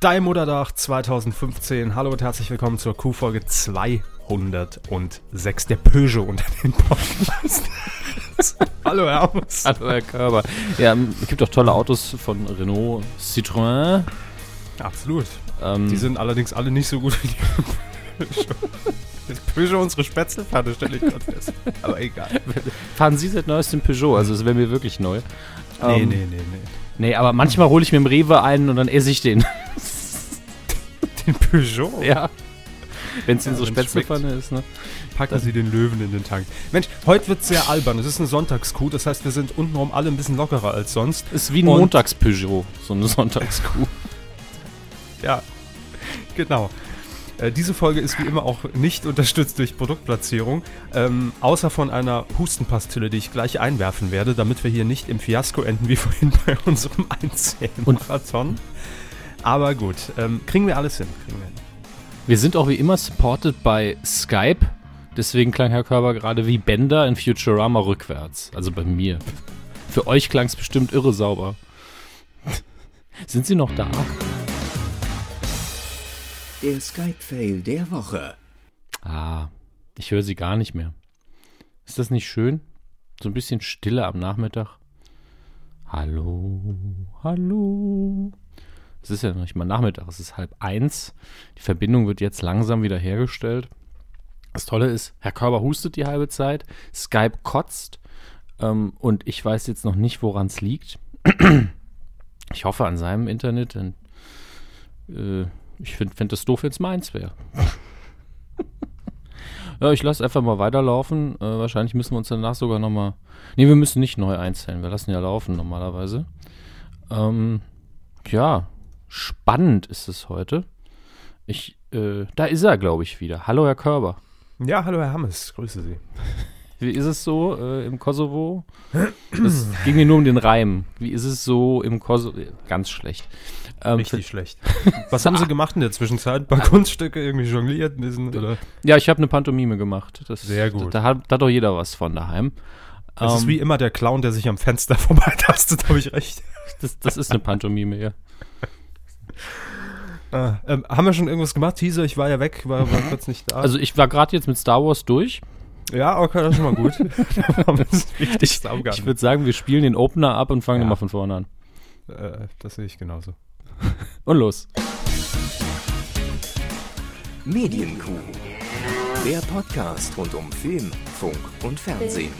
Dein Mutterdach 2015. Hallo und herzlich willkommen zur Q-Folge 206, der Peugeot unter den Podcasts. Hallo Hermes. Hallo Herr Körber. Ja, es gibt auch tolle Autos von Renault, Citroën. Absolut. Ähm, Die sind allerdings alle nicht so gut wie die Peugeot. Ist Peugeot unsere Spätzlepfanne, stelle ich gerade fest. Aber egal. fahren Sie seit neuestem Peugeot, also es wäre mir wirklich neu. Nee, Ähm, nee, nee, nee. Nee, aber manchmal hole ich mir im Rewe einen und dann esse ich den. Den Peugeot? ja. Wenn es in Ja, so Spätzlepfanne ist, ne? Packen Sie den Löwen in den Tank. Mensch, heute wird sehr albern. Es ist eine Sonntagskuh, das heißt, wir sind untenrum alle ein bisschen lockerer als sonst. Ist wie ein Montags-Peugeot, so eine Sonntagskuh. Ja, genau. Äh, diese Folge ist wie immer auch nicht unterstützt durch Produktplatzierung, ähm, außer von einer Hustenpastille, die ich gleich einwerfen werde, damit wir hier nicht im Fiasko enden wie vorhin bei unserem Einzählen-Marathon. Aber gut, ähm, kriegen wir alles hin. Kriegen wir hin. Wir sind auch wie immer supported bei Skype. Deswegen klang Herr Körber gerade wie Bender in Futurama rückwärts. Also bei mir. Für euch klang es bestimmt irre sauber. Sind Sie noch da? Der Skype-Fail der Woche. Ah, ich höre Sie gar nicht mehr. Ist das nicht schön? So ein bisschen Stille am Nachmittag. Hallo, hallo. Es ist ja noch nicht mal Nachmittag, es ist halb eins. Die Verbindung wird jetzt langsam wieder hergestellt. Das Tolle ist, Herr Körber hustet die halbe Zeit, Skype kotzt ähm, und ich weiß jetzt noch nicht, woran es liegt. Ich hoffe an seinem Internet, denn äh, ich finde find das doof, wenn es meins wäre. Ja, ich lasse einfach mal weiterlaufen. Äh, wahrscheinlich müssen wir uns danach sogar nochmal. Ne, wir müssen nicht neu einzählen. Wir lassen ja laufen normalerweise. Ähm, ja, spannend ist es heute. Ich, äh, da ist er, glaube ich, wieder. Hallo, Herr Körber. Ja, hallo Herr Hammes, grüße Sie. Wie ist es so äh, im Kosovo? Es ging mir nur um den Reim. Wie ist es so im Kosovo? Ganz schlecht. Ähm, Richtig schlecht. Was haben Sie gemacht in der Zwischenzeit? Ein paar Kunststücke irgendwie jongliert ein bisschen? Oder? ja, ich habe eine Pantomime gemacht. Das, Sehr gut. Da, hat, da hat doch jeder was von daheim. Das ist Ähm, wie immer der Clown, der sich am Fenster vorbeitastet, habe ich recht. das, das ist eine Pantomime, ja. Ah, ähm, haben wir schon irgendwas gemacht? Teaser, ich war ja weg, war, war kurz nicht da. Also ich war gerade jetzt mit Star Wars durch. ja, okay, das ist schon mal gut. Ich Ganzen. würde sagen, wir spielen den Opener ab und fangen Ja. nochmal von vorne an. Äh, das sehe ich genauso. Und los. Medienkuh. Der Podcast rund um Film, Funk und Fernsehen.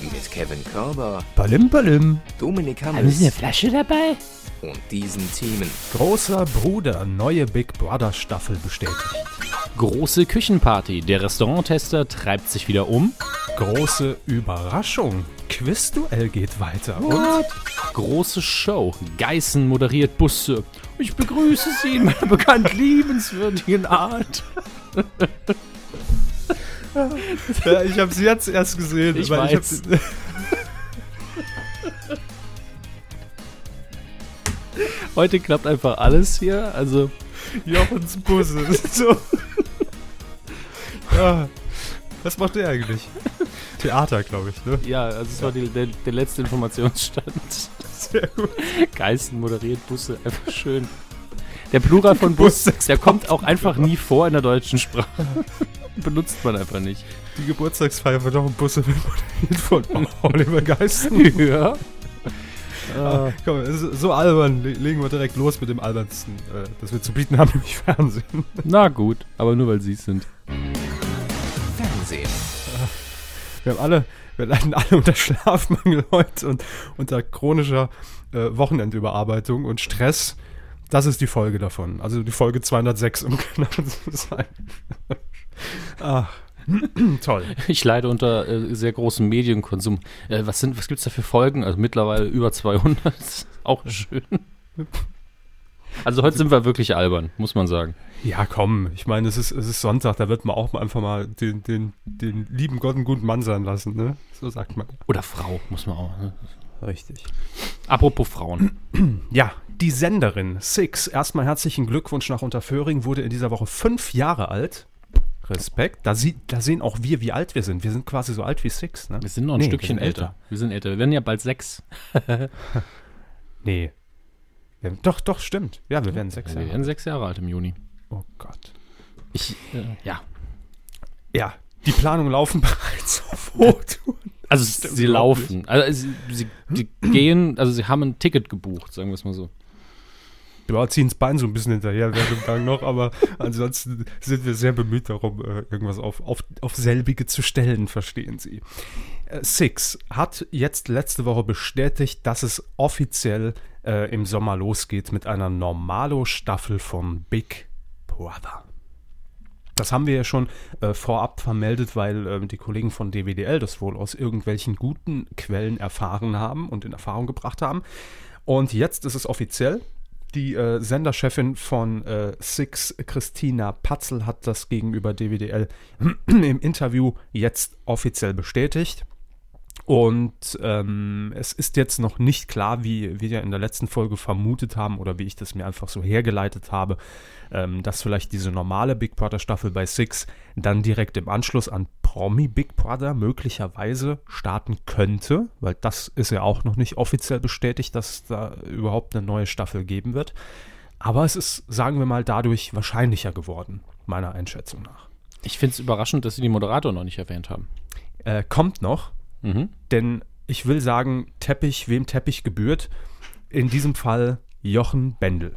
Mit Kevin Körber, Balim, balim. Dominik Hammes Flasche dabei? Und diesen Themen. Großer Bruder, neue Big Brother Staffel bestätigt. Große Küchenparty. Der Restauranttester treibt sich wieder um. Große Überraschung. Quizduell geht weiter. Und Große Show. Geißen moderiert Busse. Ich begrüße Sie in meiner bekannt liebenswürdigen Art. ja, ich habe sie jetzt erst gesehen. Ich weil weiß. hab- Heute klappt einfach alles hier. Also Jochens Busse. So. ja. Was macht der eigentlich? Theater, glaube ich, ne? ja, also es war die, der, der letzte Informationsstand. Sehr gut. Geißen moderiert Busse. Einfach schön. Der Plural von Bus, der kommt auch einfach nie vor in der deutschen Sprache. Benutzt man einfach nicht. Die Geburtstagsfeier wird auch im Busse moderiert von Oliver Geisten. Ja. Ah, komm, es ist so albern. Le- Legen wir direkt los mit dem albernsten, äh, das wir zu bieten haben, nämlich Fernsehen. Na gut, aber nur weil sie es sind. Fernsehen. Wir haben alle, wir leiden alle unter Schlafmangel heute und unter chronischer äh, Wochenendüberarbeitung und Stress. Das ist die Folge davon. Also die Folge 206, um genau zu sein. Ach, toll. Ich leide unter äh, sehr großem Medienkonsum. Äh, was sind, was gibt's da für Folgen? Also mittlerweile über 200. Auch schön. Also heute sind wir wirklich albern, muss man sagen. Ja, komm, ich meine, es ist, es ist Sonntag, da wird man auch mal einfach mal den, den, den lieben Gott einen guten Mann sein lassen, ne? So sagt man. Oder Frau, muss man auch. Ne? Richtig. Apropos Frauen. Ja, die Senderin Six, erstmal herzlichen Glückwunsch nach Unterföhring, wurde in dieser Woche fünf Jahre alt. Respekt. Da, sie, da sehen auch wir, wie alt wir sind. Wir sind quasi so alt wie Six, ne? Wir sind noch ein Nee, Stückchen wir sind älter. Wir sind älter. Wir werden ja bald sechs. Nee. Ja, doch, doch, stimmt. Ja, wir werden sechs Ja, Jahre. wir werden sechs Jahre alt im Juni. Oh Gott. Ich, äh, ja. Ja, die Planungen laufen bereits auf Hochtouren. Also sie laufen. Also sie, sie die gehen, also sie haben ein Ticket gebucht, sagen wir es mal so. Ja, ziehen das Bein so ein bisschen hinterher während dem Gang noch, aber ansonsten sind wir sehr bemüht darum, äh, irgendwas auf, auf, auf selbige zu stellen, verstehen Sie. Äh, Six hat jetzt letzte Woche bestätigt, dass es offiziell äh, im Sommer losgeht mit einer Normalo-Staffel von Big Brother. Das haben wir ja schon äh, vorab vermeldet, weil äh, die Kollegen von DWDL das wohl aus irgendwelchen guten Quellen erfahren haben und in Erfahrung gebracht haben. Und jetzt ist es offiziell. Die äh, Senderchefin von äh, Six, Christina Patzel, hat das gegenüber DWDL im Interview jetzt offiziell bestätigt. Und ähm, es ist jetzt noch nicht klar, wie wir in der letzten Folge vermutet haben oder wie ich das mir einfach so hergeleitet habe, ähm, dass vielleicht diese normale Big Brother Staffel bei Six dann direkt im Anschluss an Promi Big Brother möglicherweise starten könnte, weil das ist ja auch noch nicht offiziell bestätigt, dass es da überhaupt eine neue Staffel geben wird. Aber es ist, sagen wir mal, dadurch wahrscheinlicher geworden, meiner Einschätzung nach. Ich finde es überraschend, dass sie die Moderator noch nicht erwähnt haben. Äh, kommt noch, Mhm. denn ich will sagen, Teppich, wem Teppich gebührt, in diesem Fall Jochen Bendel.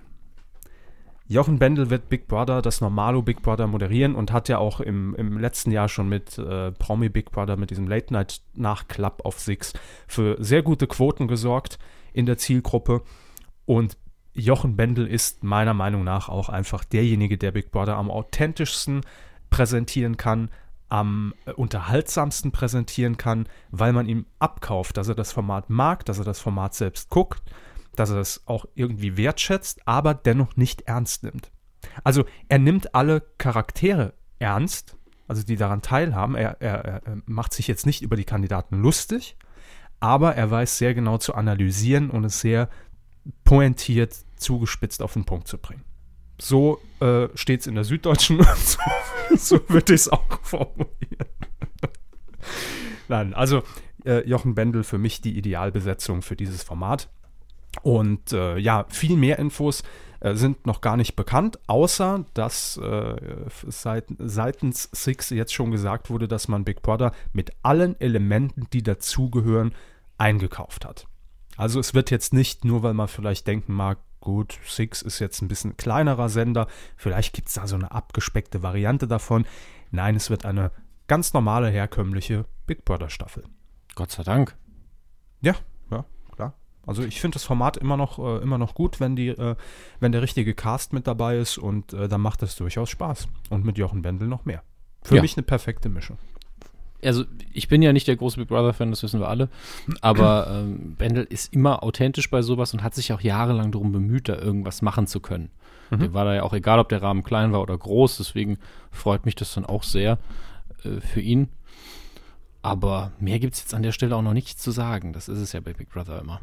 Jochen Bendel wird Big Brother, das Normalo Big Brother moderieren und hat ja auch im, im letzten Jahr schon mit äh, Promi Big Brother, mit diesem Late Night Nachklapp auf Six, für sehr gute Quoten gesorgt in der Zielgruppe. Und Jochen Bendel ist meiner Meinung nach auch einfach derjenige, der Big Brother am authentischsten präsentieren kann, am äh, unterhaltsamsten präsentieren kann, weil man ihm abkauft, dass er das Format mag, dass er das Format selbst guckt, dass er es auch irgendwie wertschätzt, aber dennoch nicht ernst nimmt. Also er nimmt alle Charaktere ernst, also die daran teilhaben. Er, er, er macht sich jetzt nicht über die Kandidaten lustig, aber er weiß sehr genau zu analysieren und es sehr pointiert, zugespitzt auf den Punkt zu bringen. So äh, steht es in der Süddeutschen und so, so würde ich es auch formulieren. Nein, also äh, Jochen Bendel für mich die Idealbesetzung für dieses Format. Und äh, ja, viel mehr Infos äh, sind noch gar nicht bekannt, außer dass äh, seit, seitens Six jetzt schon gesagt wurde, dass man Big Brother mit allen Elementen, die dazugehören, eingekauft hat. Also es wird jetzt nicht nur, weil man vielleicht denken mag, gut, Six ist jetzt ein bisschen kleinerer Sender, vielleicht gibt es da so eine abgespeckte Variante davon. Nein, es wird eine ganz normale, herkömmliche Big Brother Staffel. Gott sei Dank. Ja, ja, klar. Also ich finde das Format immer noch, äh, immer noch gut, wenn, die, äh, wenn der richtige Cast mit dabei ist und äh, dann macht es durchaus Spaß. Und mit Jochen Wendel noch mehr. Für Ja. mich eine perfekte Mischung. Also ich bin ja nicht der große Big Brother-Fan, das wissen wir alle. Aber ähm, Bendel ist immer authentisch bei sowas und hat sich auch jahrelang darum bemüht, da irgendwas machen zu können. Mhm. Dem war da ja auch egal, ob der Rahmen klein war oder groß. Deswegen freut mich das dann auch sehr äh, für ihn. Aber mehr gibt es jetzt an der Stelle auch noch nichts zu sagen. Das ist es ja bei Big Brother immer.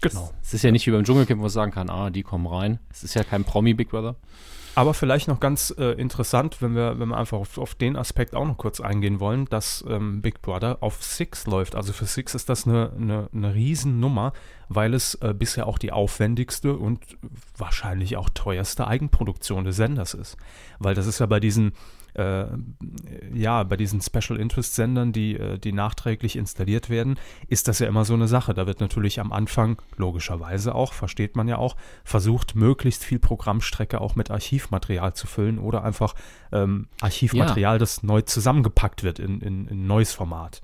Genau. Es ist ja nicht wie beim Dschungelcamp, wo man sagen kann, ah, die kommen rein. Es ist ja kein Promi-Big Brother. Aber vielleicht noch ganz äh, interessant, wenn wir, wenn wir einfach auf, auf den Aspekt auch noch kurz eingehen wollen, dass ähm, Big Brother auf Six läuft. Also für Six ist das eine, eine, eine Riesennummer, weil es äh, bisher auch die aufwendigste und wahrscheinlich auch teuerste Eigenproduktion des Senders ist. Weil das ist ja bei diesen äh, ja, bei diesen Special Interest Sendern, die, äh, die nachträglich installiert werden, ist das ja immer so eine Sache. Da wird natürlich am Anfang, logischerweise auch, versteht man ja auch, versucht, möglichst viel Programmstrecke auch mit Archivmaterial zu füllen oder einfach ähm, Archivmaterial, das neu zusammengepackt wird in, in, in ein neues Format.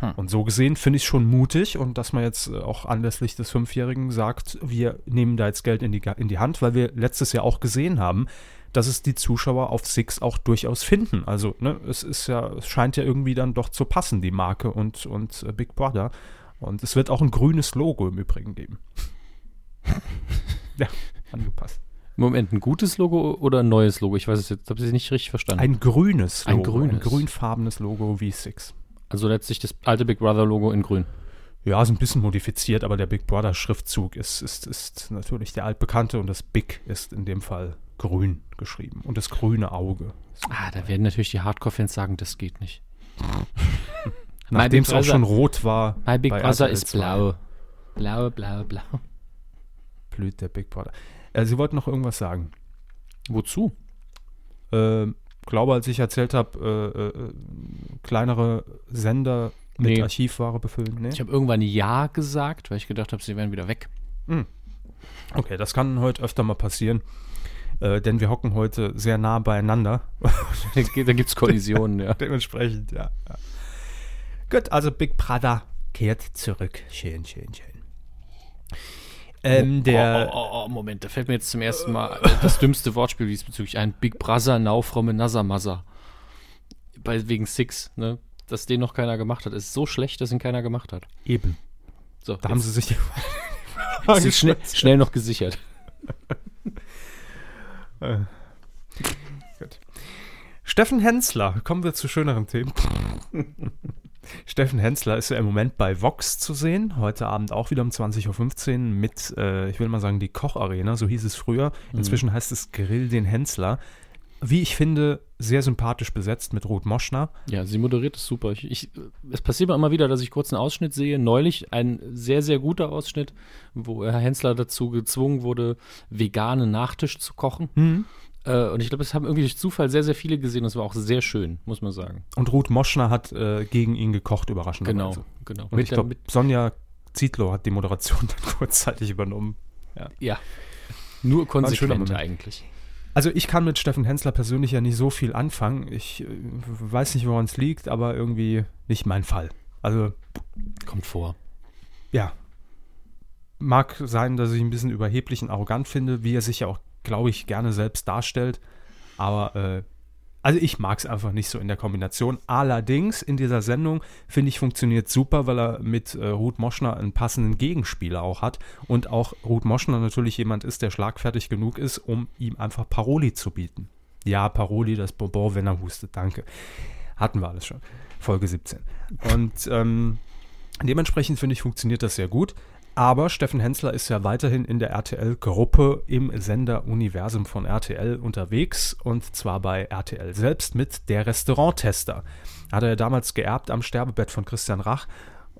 Hm. Und so gesehen finde ich schon mutig und dass man jetzt äh, auch anlässlich des Fünfjährigen sagt, wir nehmen da jetzt Geld in die, in die Hand, weil wir letztes Jahr auch gesehen haben, dass es die Zuschauer auf Six auch durchaus finden. Also, ne, es ist ja, es scheint ja irgendwie dann doch zu passen, die Marke und, und äh, Big Brother. Und es wird auch ein grünes Logo im Übrigen geben. ja, angepasst. Moment, ein gutes Logo oder ein neues Logo? Ich weiß es jetzt, habe ich nicht richtig verstanden. Ein grünes Ein Logo. grünes. Ein grünfarbenes Logo wie Six. also letztlich das alte Big Brother Logo in grün. Ja, ist ein bisschen modifiziert, aber der Big Brother Schriftzug ist, ist, ist natürlich der altbekannte und das Big ist in dem Fall grün geschrieben. Und das grüne Auge. Ah, da werden natürlich die Hardcore-Fans sagen, das geht nicht. Nachdem es auch schon rot war. My Big Brother ist 2. blau. Blau, blau, blau. blüht der Big Brother. Äh, Sie wollten noch irgendwas sagen. Wozu? Äh, glaube, als ich erzählt habe, äh, äh, kleinere Sender mit Nee. Archivware befüllen. Nee? Ich habe irgendwann Ja gesagt, weil ich gedacht habe, sie wären wieder weg. Okay, das kann heute öfter mal passieren. Äh, denn wir hocken heute sehr nah beieinander. da gibt es Kollisionen, ja. Dementsprechend, ja, ja. Gut, also Big Brother kehrt zurück. Schön, schön, schön. Ähm, der. oh, oh, oh, oh, Moment, da fällt mir jetzt zum ersten Mal das dümmste Wortspiel diesbezüglich ein. Big Brother now from another mother. Bei, wegen Six, ne? Dass den noch keiner gemacht hat. Ist so schlecht, dass ihn keiner gemacht hat. Eben. So, Da haben sie sich die jetzt schnell, schnell noch gesichert. Äh, Gut. Steffen Hensler, kommen wir zu schöneren Themen. Steffen Hensler ist ja im Moment bei Vox zu sehen. Heute Abend auch wieder um 20.15 Uhr mit, äh, ich will mal sagen, die Kocharena, so hieß es früher. Inzwischen heißt es Grill den Hensler. Wie ich finde, sehr sympathisch besetzt mit Ruth Moschner. Ja, sie moderiert es super. Ich, ich, es passiert mir immer wieder, dass ich kurz einen Ausschnitt sehe. Neulich ein sehr, sehr guter Ausschnitt, wo Herr Hensler dazu gezwungen wurde, veganen Nachtisch zu kochen. Äh, und ich glaube, es haben irgendwie durch Zufall sehr, sehr viele gesehen. Das war auch sehr schön, muss man sagen. Und Ruth Moschner hat äh, gegen ihn gekocht, überraschenderweise. genau. Und ich glaube, Sonja Zietlow hat die Moderation dann kurzzeitig übernommen. ja. Nur schöner konsequent eigentlich. Also ich kann mit Steffen Hensler persönlich ja nicht so viel anfangen. Ich äh, weiß nicht, woran es liegt, aber irgendwie nicht mein Fall. Also Kommt vor. ja, mag sein, dass ich ihn ein bisschen überheblich und arrogant finde, wie er sich ja auch, glaube ich, gerne selbst darstellt. Aber äh, also ich mag es einfach nicht so in der Kombination. Allerdings in dieser Sendung finde ich funktioniert super, weil er mit äh, Ruth Moschner einen passenden Gegenspieler auch hat und auch Ruth Moschner natürlich jemand ist, der schlagfertig genug ist, um ihm einfach Paroli zu bieten. Ja, Paroli, das Bonbon, wenn er hustet, danke. Hatten wir alles schon. Folge 17. Und ähm, dementsprechend finde ich, funktioniert das sehr gut. Aber Steffen Hensler ist ja weiterhin in der RTL-Gruppe im Sender-Universum von RTL unterwegs und zwar bei RTL selbst mit der Restauranttester. Hat er ja damals geerbt am Sterbebett von Christian Rach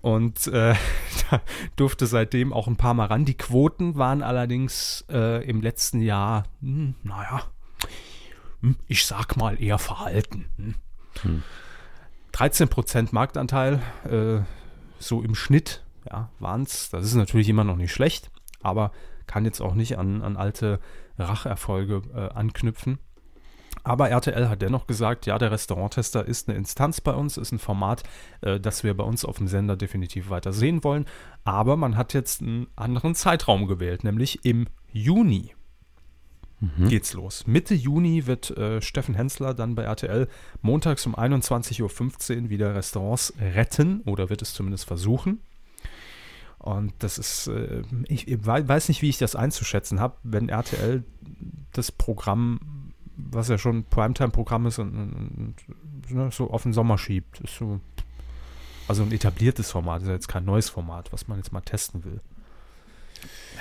und äh, da durfte seitdem auch ein paar Mal ran. Die Quoten waren allerdings äh, im letzten Jahr, hm, naja, hm, ich sag mal eher verhalten. Hm. 13% Marktanteil, äh, so im Schnitt, ja, waren es. Das ist natürlich immer noch nicht schlecht, aber kann jetzt auch nicht an, an alte Racherfolge äh, anknüpfen. Aber RTL hat dennoch gesagt, ja, der Restauranttester ist eine Instanz bei uns, ist ein Format, äh, das wir bei uns auf dem Sender definitiv weiter sehen wollen. Aber man hat jetzt einen anderen Zeitraum gewählt, nämlich im Juni geht's los. Mitte Juni wird äh, Steffen Hensler dann bei RTL montags um 21.15 Uhr wieder Restaurants retten oder wird es zumindest versuchen. Und das ist, äh, ich, ich wei- weiß nicht, wie ich das einzuschätzen habe, wenn RTL das Programm, was ja schon ein Primetime-Programm ist, und, und, und ne, so auf den Sommer schiebt. Ist so, also ein etabliertes Format, ist ja jetzt kein neues Format, was man jetzt mal testen will.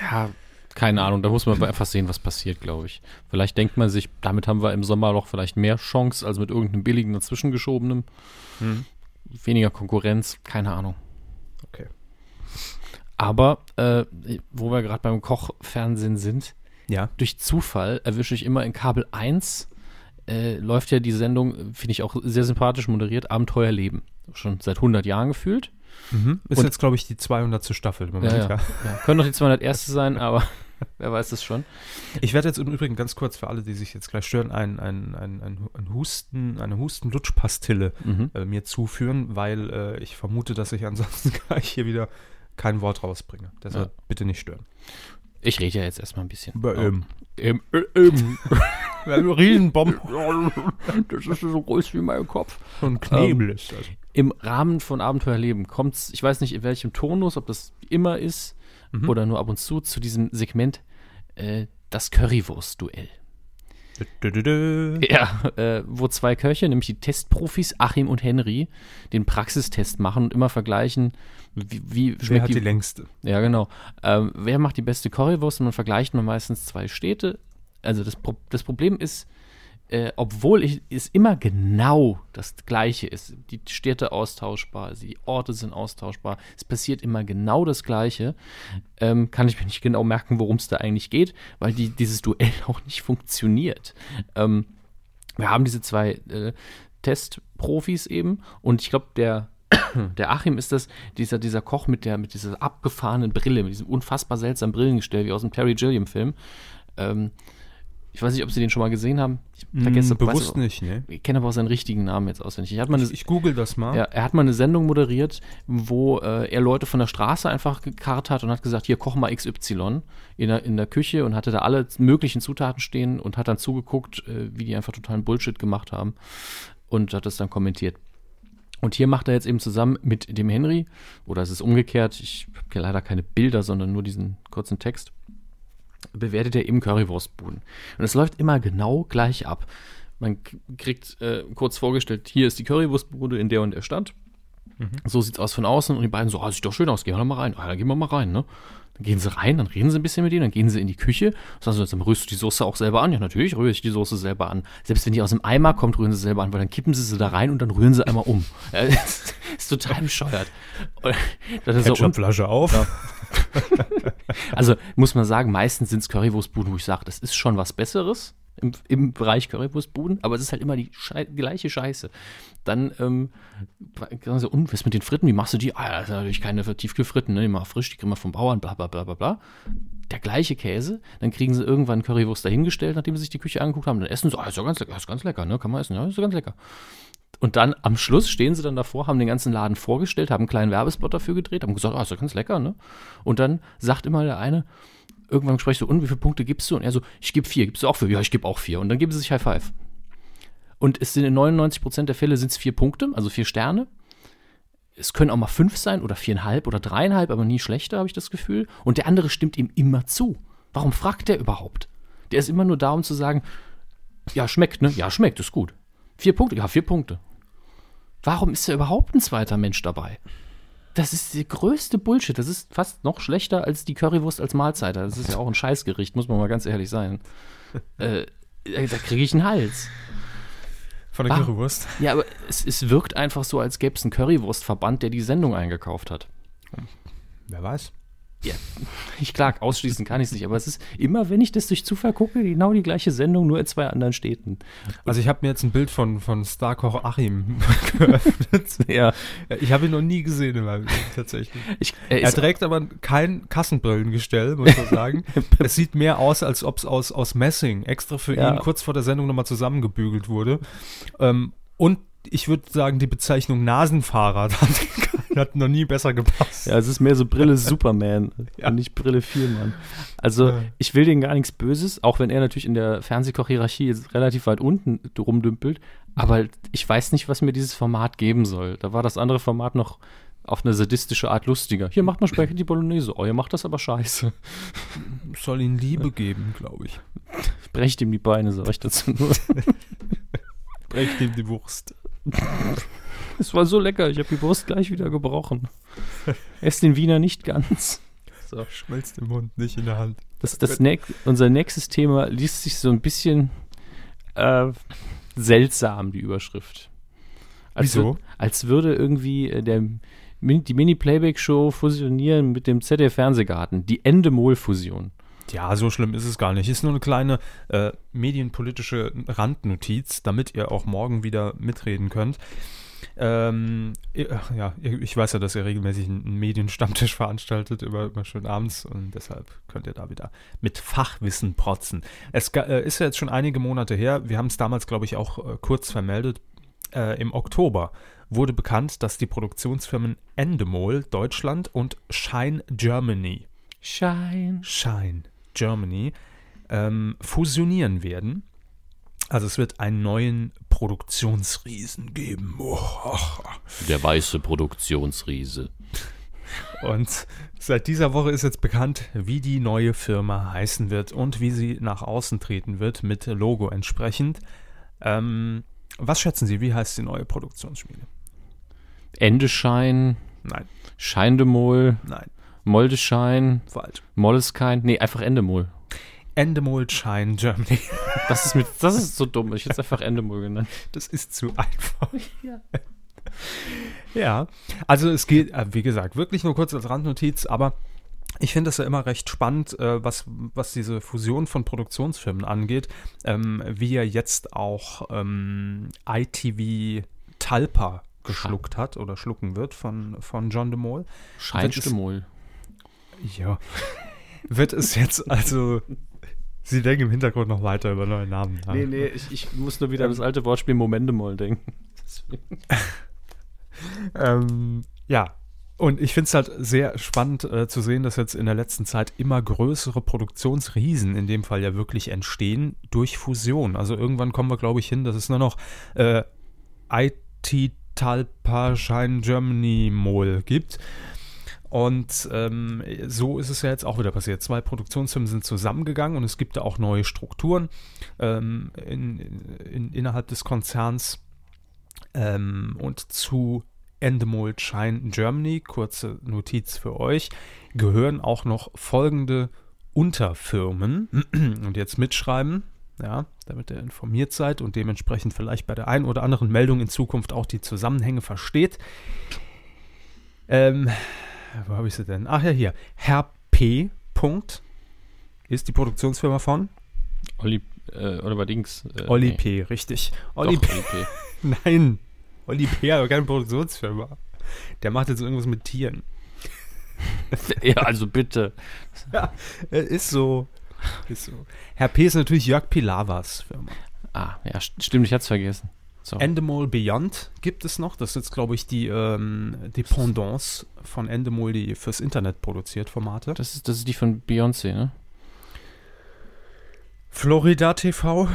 Ja, keine Ahnung. Da muss man aber einfach sehen, was passiert, glaube ich. Vielleicht denkt man sich, damit haben wir im Sommerloch vielleicht mehr Chance als mit irgendeinem billigen dazwischengeschobenem. Weniger Konkurrenz, keine Ahnung. Okay. Aber, äh, wo wir gerade beim Kochfernsehen sind, Ja. durch Zufall erwische ich immer in Kabel 1, äh, läuft ja die Sendung, finde ich auch sehr sympathisch moderiert, Abenteuerleben. Schon seit 100 Jahren gefühlt. Mhm. Ist Und- jetzt, glaube ich, die 200. Staffel im Moment. Ja, ja. Ja, können doch die 201. sein, aber wer weiß das schon. Ich werde jetzt im Übrigen ganz kurz für alle, die sich jetzt gleich stören, ein, ein, ein, ein, ein Husten, eine Husten-Lutschpastille Mhm. äh, mir zuführen, weil äh, ich vermute, dass ich ansonsten gleich hier wieder kein Wort rausbringe. Deshalb Ja. bitte nicht stören. Ich rede ja jetzt erstmal ein bisschen. Bei ihm. Im, äh, im. Riesenbomben das ist so groß wie mein Kopf. und Knebel ist das. Im Rahmen von Abenteuerleben kommt es, ich weiß nicht in welchem Tonus, ob das immer ist Mhm. oder nur ab und zu, zu diesem Segment äh, das Currywurst-Duell. Dö, dö, dö. Ja, äh, wo zwei Köche, nämlich die Testprofis Achim und Henry, den Praxistest machen und immer vergleichen, wie, wie Wer schmeckt hat die die, längste? Ja, genau. Ähm, wer macht die beste Currywurst? Und man vergleicht man meistens zwei Städte. Also das, das Problem ist, äh, obwohl ich, es immer genau das Gleiche ist. Die Städte austauschbar, die Orte sind austauschbar. Es passiert immer genau das Gleiche. Ähm, kann ich mir nicht genau merken, worum es da eigentlich geht, weil die, dieses Duell auch nicht funktioniert. Ähm, wir haben diese zwei äh, Testprofis eben und ich glaube, der der Achim ist das, dieser, dieser Koch mit, der, mit dieser abgefahrenen Brille, mit diesem unfassbar seltsamen Brillengestell, wie aus dem Terry Gilliam-Film. Ähm, ich weiß nicht, ob Sie den schon mal gesehen haben. Ich vergesse mm, bewusst weiß, nicht, ne? Ich kenne aber auch seinen richtigen Namen jetzt auswendig. Ich, ich, eine, ich google das mal. Ja, er hat mal eine Sendung moderiert, wo äh, er Leute von der Straße einfach gekarrt hat und hat gesagt, hier koch mal XY in der, in der Küche und hatte da alle möglichen Zutaten stehen und hat dann zugeguckt, äh, wie die einfach totalen Bullshit gemacht haben und hat das dann kommentiert. Und hier macht er jetzt eben zusammen mit dem Henry, oder es ist umgekehrt, ich habe hier leider keine Bilder, sondern nur diesen kurzen Text bewertet er eben Currywurstbuden. Und es läuft immer genau gleich ab. Man kriegt äh, kurz vorgestellt, hier ist die Currywurstbude in der und der Stadt. Mhm. So es aus von außen und die beiden so, ah, sieht doch schön aus, gehen wir mal rein. Ah, dann gehen wir mal rein, ne? Dann gehen sie rein, dann reden sie ein bisschen mit ihnen, dann gehen sie in die Küche. Sagen sie, dann rührst du die Soße auch selber an. Ja, natürlich rühre ich die Soße selber an. Selbst wenn die aus dem Eimer kommt, rühren sie selber an, weil dann kippen sie sie da rein und dann rühren sie einmal um. Ja, ist, ist total bescheuert. Ketchupflasche so, auf. Ja. also muss man sagen, meistens sind es Currywurstbuden, wo ich sage, das ist schon was Besseres im, im Bereich Currywurstbuden, aber es ist halt immer die Schei gleiche Scheiße. Dann, ähm, so, und was mit den Fritten, wie machst du die? Ah, das sind natürlich keine Tiefkühlfritten, ne? die machen frisch, die kriegen wir vom Bauern, bla bla bla bla bla. Der gleiche Käse, dann kriegen sie irgendwann Currywurst dahingestellt, nachdem sie sich die Küche angeguckt haben. Dann essen sie, ah, ist ja ganz lecker, ist ganz lecker, ne? Kann man essen, ja, ist ja ganz lecker. Und dann am Schluss stehen sie dann davor, haben den ganzen Laden vorgestellt, haben einen kleinen Werbespot dafür gedreht, haben gesagt, ah, ist ja ganz lecker, ne? Und dann sagt immer der eine, irgendwann spreche ich so, und wie viele Punkte gibst du? Und er so, ich gebe vier, gibst du auch vier? Ja, ich gebe auch vier. Und dann geben sie sich High Five. Und es sind in 99% der Fälle sind es vier Punkte, also vier Sterne. Es können auch mal fünf sein oder viereinhalb oder dreieinhalb, aber nie schlechter, habe ich das Gefühl. Und der andere stimmt ihm immer zu. Warum fragt der überhaupt? Der ist immer nur da, um zu sagen, ja, schmeckt, ne? Ja, schmeckt, ist gut. Vier Punkte, ja, vier Punkte. Warum ist da überhaupt ein zweiter Mensch dabei? Das ist der größte Bullshit. Das ist fast noch schlechter als die Currywurst als Mahlzeit. Das ist ja auch ein Scheißgericht, muss man mal ganz ehrlich sein. äh, da kriege ich einen Hals. Von der ah, Currywurst? Ja, aber es, es wirkt einfach so, als gäbe es einen Currywurstverband, der die Sendung eingekauft hat. Wer weiß. Ja, ich klar, ausschließen kann ich es nicht, aber es ist immer, wenn ich das durch Zufall gucke, genau die gleiche Sendung, nur in zwei anderen Städten. Also ich habe mir jetzt ein Bild von, von Starkoch Achim geöffnet. ja. Ich habe ihn noch nie gesehen in meinem Leben, tatsächlich. Ich, er, er trägt aber kein Kassenbrillengestell, muss man sagen. es sieht mehr aus, als ob es aus, aus Messing extra für ja. ihn kurz vor der Sendung nochmal zusammengebügelt wurde. Ähm, und ich würde sagen, die Bezeichnung Nasenfahrer hat, hat, noch nie besser gepasst. Ja, es ist mehr so Brille Superman ja. und nicht Brille Vielmann. Also, ja. ich will denen gar nichts Böses, auch wenn er natürlich in der Fernsehkoch-Hierarchie relativ weit unten rumdümpelt. Aber ich weiß nicht, was mir dieses Format geben soll. Da war das andere Format noch auf eine sadistische Art lustiger. Hier macht man Spaghetti Bolognese. Oh, ihr macht das aber scheiße. Soll ihn Liebe geben, glaube ich. Brecht ihm die Beine, sag ich dazu nur. Brecht ihm die Wurst. Es war so lecker, ich habe die Wurst gleich wieder gebrochen. Esst den Wiener nicht ganz. So. Schmelzt im Mund, nicht in der Hand. Das, das ne unser nächstes Thema liest sich so ein bisschen äh, seltsam, die Überschrift. Als Wieso? Würde, als würde irgendwie äh, der, die Mini-Playback-Show fusionieren mit dem ZDF-Fernsehgarten. Die Endemol-Fusion. Ja, so schlimm ist es gar nicht. Ist nur eine kleine äh, medienpolitische Randnotiz, damit ihr auch morgen wieder mitreden könnt. Ähm, ja, ich weiß ja, dass ihr regelmäßig einen Medienstammtisch veranstaltet, über, über schön abends und deshalb könnt ihr da wieder mit Fachwissen protzen. Es äh, ist ja jetzt schon einige Monate her, wir haben es damals, glaube ich, auch äh, kurz vermeldet. Äh, Im Oktober wurde bekannt, dass die Produktionsfirmen Endemol Deutschland und Shine Germany Shine. Shine Germany ähm, fusionieren werden. Also es wird einen neuen Produktionsriesen geben. Oh, Der weiße Produktionsriese. Und seit dieser Woche ist jetzt bekannt, wie die neue Firma heißen wird und wie sie nach außen treten wird, mit Logo entsprechend. Ähm, was schätzen Sie, wie heißt die neue Produktionsschmiede? Endeschein? Nein. Scheindemol? Nein. Moldeschein. Falsch. Molleskein. Nee, einfach Endemol. Endemol Shine Germany. Das ist, mit, das ist so dumm. Ich hätte es einfach Endemol genannt. Das ist zu einfach. Ja. ja, also es geht, äh, wie gesagt, wirklich nur kurz als Randnotiz, aber ich finde es ja immer recht spannend, äh, was, was diese Fusion von Produktionsfirmen angeht, ähm, wie er jetzt auch ähm, ITV Talpa geschluckt hat oder schlucken wird von, von John de Mol. Scheint de Mol. Ja. wird es jetzt also. Sie denken im Hintergrund noch weiter über neue Namen. Nee, nee, ich, ich muss nur wieder an das alte Wortspiel Momentemol denken. ähm, ja, und ich finde es halt sehr spannend äh, zu sehen, dass jetzt in der letzten Zeit immer größere Produktionsriesen in dem Fall ja wirklich entstehen durch Fusion. Also irgendwann kommen wir, glaube ich, hin, dass es nur noch äh, IT Talpaschein Germany Mol gibt. Und ähm, so ist es ja jetzt auch wieder passiert. Zwei Produktionsfirmen sind zusammengegangen und es gibt da auch neue Strukturen ähm, in, in, innerhalb des Konzerns. Ähm, und zu Endemol Shine Germany, kurze Notiz für euch, gehören auch noch folgende Unterfirmen. Und jetzt mitschreiben, ja, damit ihr informiert seid und dementsprechend vielleicht bei der einen oder anderen Meldung in Zukunft auch die Zusammenhänge versteht. Ähm, wo habe ich sie denn? Ach ja, hier. Herr P. Punkt ist die Produktionsfirma von Olli, äh, oder Dings. Äh, Olli nee. P., richtig. Olli P. Olli P. Nein, Olli P. aber keine Produktionsfirma. Der macht jetzt irgendwas mit Tieren. ja, also bitte. Ja, ist so. Ist so. Herr P. ist natürlich Jörg Pilavas Firma. Ah, ja, stimmt, ich hatte es vergessen. So. Endemol Beyond gibt es noch. Das ist jetzt, glaube ich, die ähm, Dependance von Endemol, die fürs Internet produziert Formate. Das ist, das ist die von Beyoncé, ne? Florida TV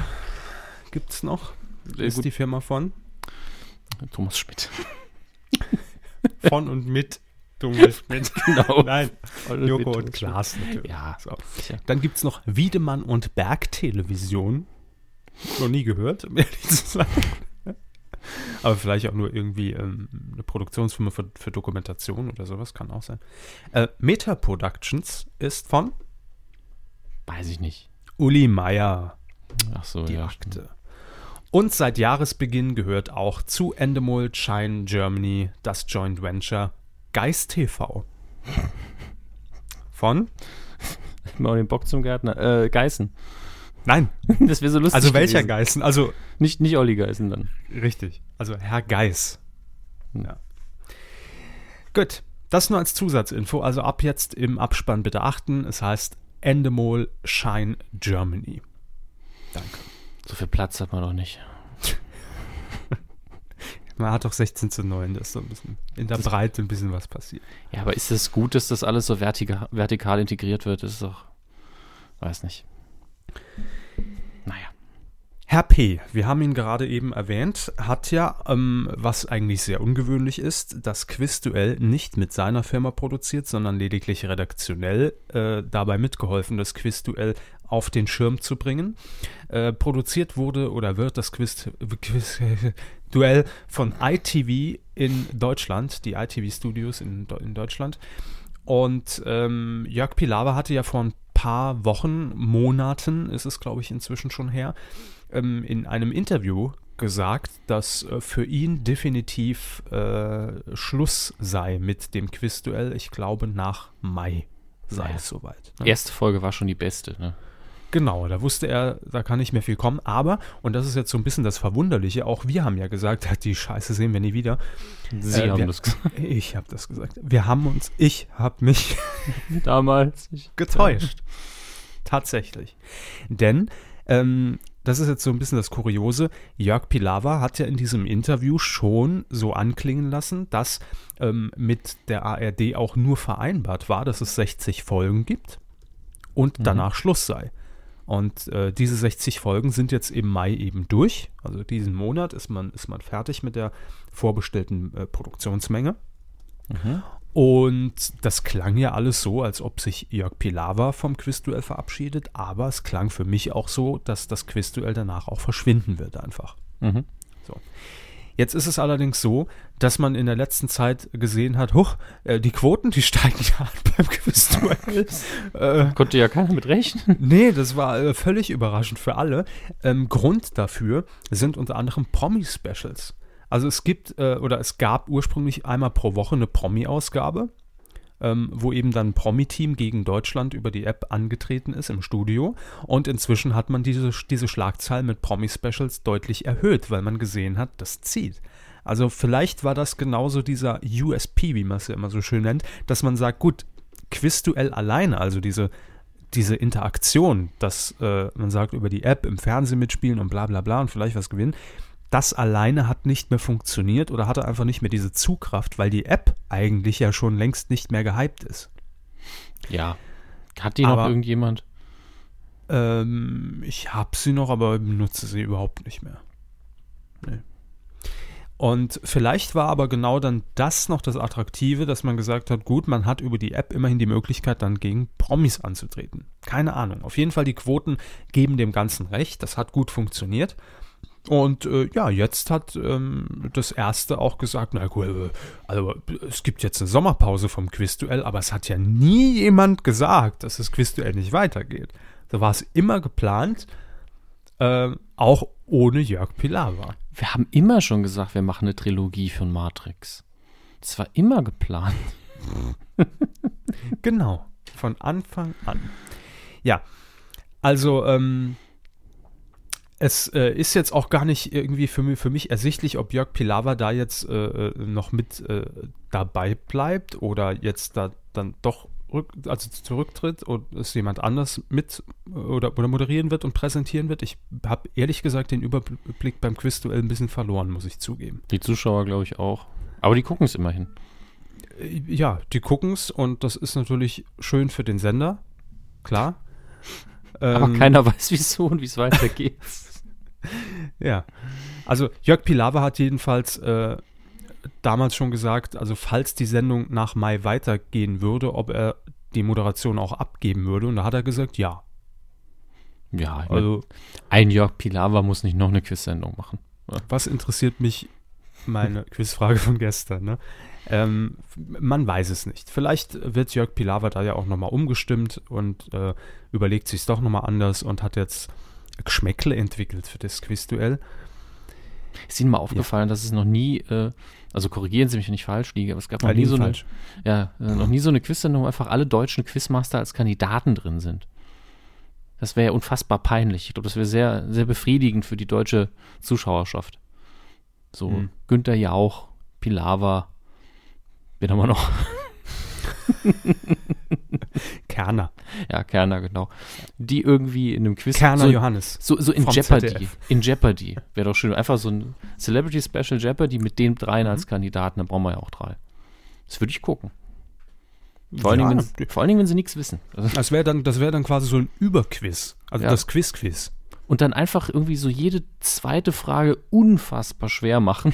gibt es noch. Das ist die Firma von Thomas Schmidt. von und mit Thomas Schmidt. genau. Nein, Joko und Klaas natürlich. Ja, so. Dann gibt es noch Wiedemann und Berg Television. Noch nie gehört, um ehrlich zu sein. Aber vielleicht auch nur irgendwie ähm, eine Produktionsfirma für, für, Dokumentation oder sowas, kann auch sein. Äh, Meta Productions ist von? Weiß ich nicht. Uli Meier. Ach so, die ja. Akte. Und seit Jahresbeginn gehört auch zu Endemol Shine Germany das Joint Venture Geist TV. Von? Mal den Bock zum Gärtner. Äh, Geißen. Nein. Das wäre so lustig. Also welcher gewesen. Geißen? Also nicht, nicht Olli Geißen dann. Richtig. Also Herr Geis. Ja. Gut. Das nur als Zusatzinfo. Also ab jetzt im Abspann bitte achten. Es heißt Endemol Shine Germany. Danke. So viel Platz hat man doch nicht. man hat doch 16 zu 9, dass so ein bisschen in der das Breite ein bisschen was passiert. Ja, aber ist es gut, dass das alles so vertikal, vertikal integriert wird? Das ist doch. Weiß nicht. Naja. Herr P., wir haben ihn gerade eben erwähnt, hat ja, ähm, was eigentlich sehr ungewöhnlich ist, das Quizduell nicht mit seiner Firma produziert, sondern lediglich redaktionell äh, dabei mitgeholfen, das Quizduell auf den Schirm zu bringen. Äh, produziert wurde oder wird das Quiz, Quiz Duell von ITV in Deutschland, die ITV Studios in, in Deutschland. Und ähm, Jörg Pilawa hatte ja vor ein paar Wochen, Monaten ist es, glaube ich, inzwischen schon her, ähm, in einem Interview gesagt, dass äh, für ihn definitiv äh, Schluss sei mit dem Quizduell. Ich glaube, nach Mai sei ja. es soweit. Ne? Erste Folge war schon die beste, ne? Genau, da wusste er, da kann nicht mehr viel kommen. Aber, und das ist jetzt so ein bisschen das Verwunderliche, auch wir haben ja gesagt, die Scheiße sehen wir nie wieder. Sie äh, haben wir, das gesagt. Ich habe das gesagt. Wir haben uns, ich habe mich damals getäuscht. Tatsächlich. Denn ähm, das ist jetzt so ein bisschen das Kuriose. Jörg Pilawa hat ja in diesem Interview schon so anklingen lassen, dass ähm, mit der ARD auch nur vereinbart war, dass es 60 Folgen gibt und mhm. danach Schluss sei. Und äh, diese 60 Folgen sind jetzt im Mai eben durch. Also diesen Monat ist man, ist man fertig mit der vorbestellten äh, Produktionsmenge. Mhm. Und das klang ja alles so, als ob sich Jörg Pilawa vom Quizduell verabschiedet, aber es klang für mich auch so, dass das Quizduell danach auch verschwinden wird einfach. Mhm. So. Jetzt ist es allerdings so, dass man in der letzten Zeit gesehen hat, huch, äh, die Quoten, die steigen ja beim Quizduell. äh, Konnte ja keiner mit rechnen. Nee, das war äh, völlig überraschend für alle. Ähm, Grund dafür sind unter anderem Promi-Specials. Also es gibt äh, oder es gab ursprünglich einmal pro Woche eine Promi-Ausgabe ähm, wo eben dann Promi-Team gegen Deutschland über die App angetreten ist im Studio. Und inzwischen hat man diese, diese Schlagzahl mit Promi-Specials deutlich erhöht, weil man gesehen hat, das zieht. Also vielleicht war das genauso dieser USP, wie man es ja immer so schön nennt, dass man sagt, gut, Quizduell alleine, also diese, diese Interaktion, dass äh, man sagt, über die App im Fernsehen mitspielen und bla bla bla und vielleicht was gewinnen, das alleine hat nicht mehr funktioniert oder hatte einfach nicht mehr diese Zugkraft, weil die App eigentlich ja schon längst nicht mehr gehypt ist. Ja. Hat die aber, noch irgendjemand? Ähm, ich habe sie noch, aber benutze sie überhaupt nicht mehr. Nee. Und vielleicht war aber genau dann das noch das Attraktive, dass man gesagt hat, gut, man hat über die App immerhin die Möglichkeit, dann gegen Promis anzutreten. Keine Ahnung. Auf jeden Fall, die Quoten geben dem Ganzen recht. Das hat gut funktioniert. Und äh, ja, jetzt hat ähm, das erste auch gesagt, na gut, äh, also es gibt jetzt eine Sommerpause vom Quizduell, aber es hat ja nie jemand gesagt, dass das Quizduell nicht weitergeht. Da war es immer geplant, äh, auch ohne Jörg Pilawa. Wir haben immer schon gesagt, wir machen eine Trilogie von Matrix. Das war immer geplant. genau, von Anfang an. Ja, also ähm, es äh, ist jetzt auch gar nicht irgendwie für mich, für mich ersichtlich, ob Jörg Pilawa da jetzt äh, äh, noch mit äh, dabei bleibt oder jetzt da dann doch rück, also zurücktritt und es jemand anders mit äh, oder, oder moderieren wird und präsentieren wird. Ich habe ehrlich gesagt den Überblick beim Quizduell ein bisschen verloren, muss ich zugeben. Die Zuschauer glaube ich auch. Aber die gucken es immerhin. Äh, ja, die gucken es und das ist natürlich schön für den Sender, klar. Aber ähm, keiner weiß wieso und wie es weitergeht. ja. Also Jörg Pilawa hat jedenfalls äh, damals schon gesagt, also falls die Sendung nach Mai weitergehen würde, ob er die Moderation auch abgeben würde. Und da hat er gesagt, ja. Ja, also ein Jörg Pilawa muss nicht noch eine Quiz-Sendung machen. Was interessiert mich meine Quizfrage von gestern? Ne? Ähm, man weiß es nicht. Vielleicht wird Jörg Pilawa da ja auch nochmal umgestimmt und äh, überlegt sich es doch nochmal anders und hat jetzt Geschmäckle entwickelt für das Quizduell. Ist Ihnen mal aufgefallen, ja. dass es noch nie, äh, also korrigieren Sie mich, wenn ich falsch liege, aber es gab noch nie so eine, ja, äh, noch nie so eine Quiz-Sendung, wo einfach alle deutschen Quizmaster als Kandidaten drin sind. Das wäre ja unfassbar peinlich. Ich glaube, das wäre sehr, sehr befriedigend für die deutsche Zuschauerschaft. So hm. Günther Jauch, Pilawa, wen haben wir noch? Kerner. Ja, Kerner, genau. Die irgendwie in einem Quiz. Kerner so, Johannes. So, so in Jeopardy. ZDF. In Jeopardy. Wäre doch schön. Einfach so ein Celebrity Special Jeopardy mit den dreien mhm. als Kandidaten. Da brauchen wir ja auch drei. Das würde ich gucken. Vor, ja, allen Dingen, wenn, vor allen Dingen, wenn sie nichts wissen. Das wäre dann, wär dann quasi so ein Überquiz. Also ja. das Quiz-Quiz. Und dann einfach irgendwie so jede zweite Frage unfassbar schwer machen.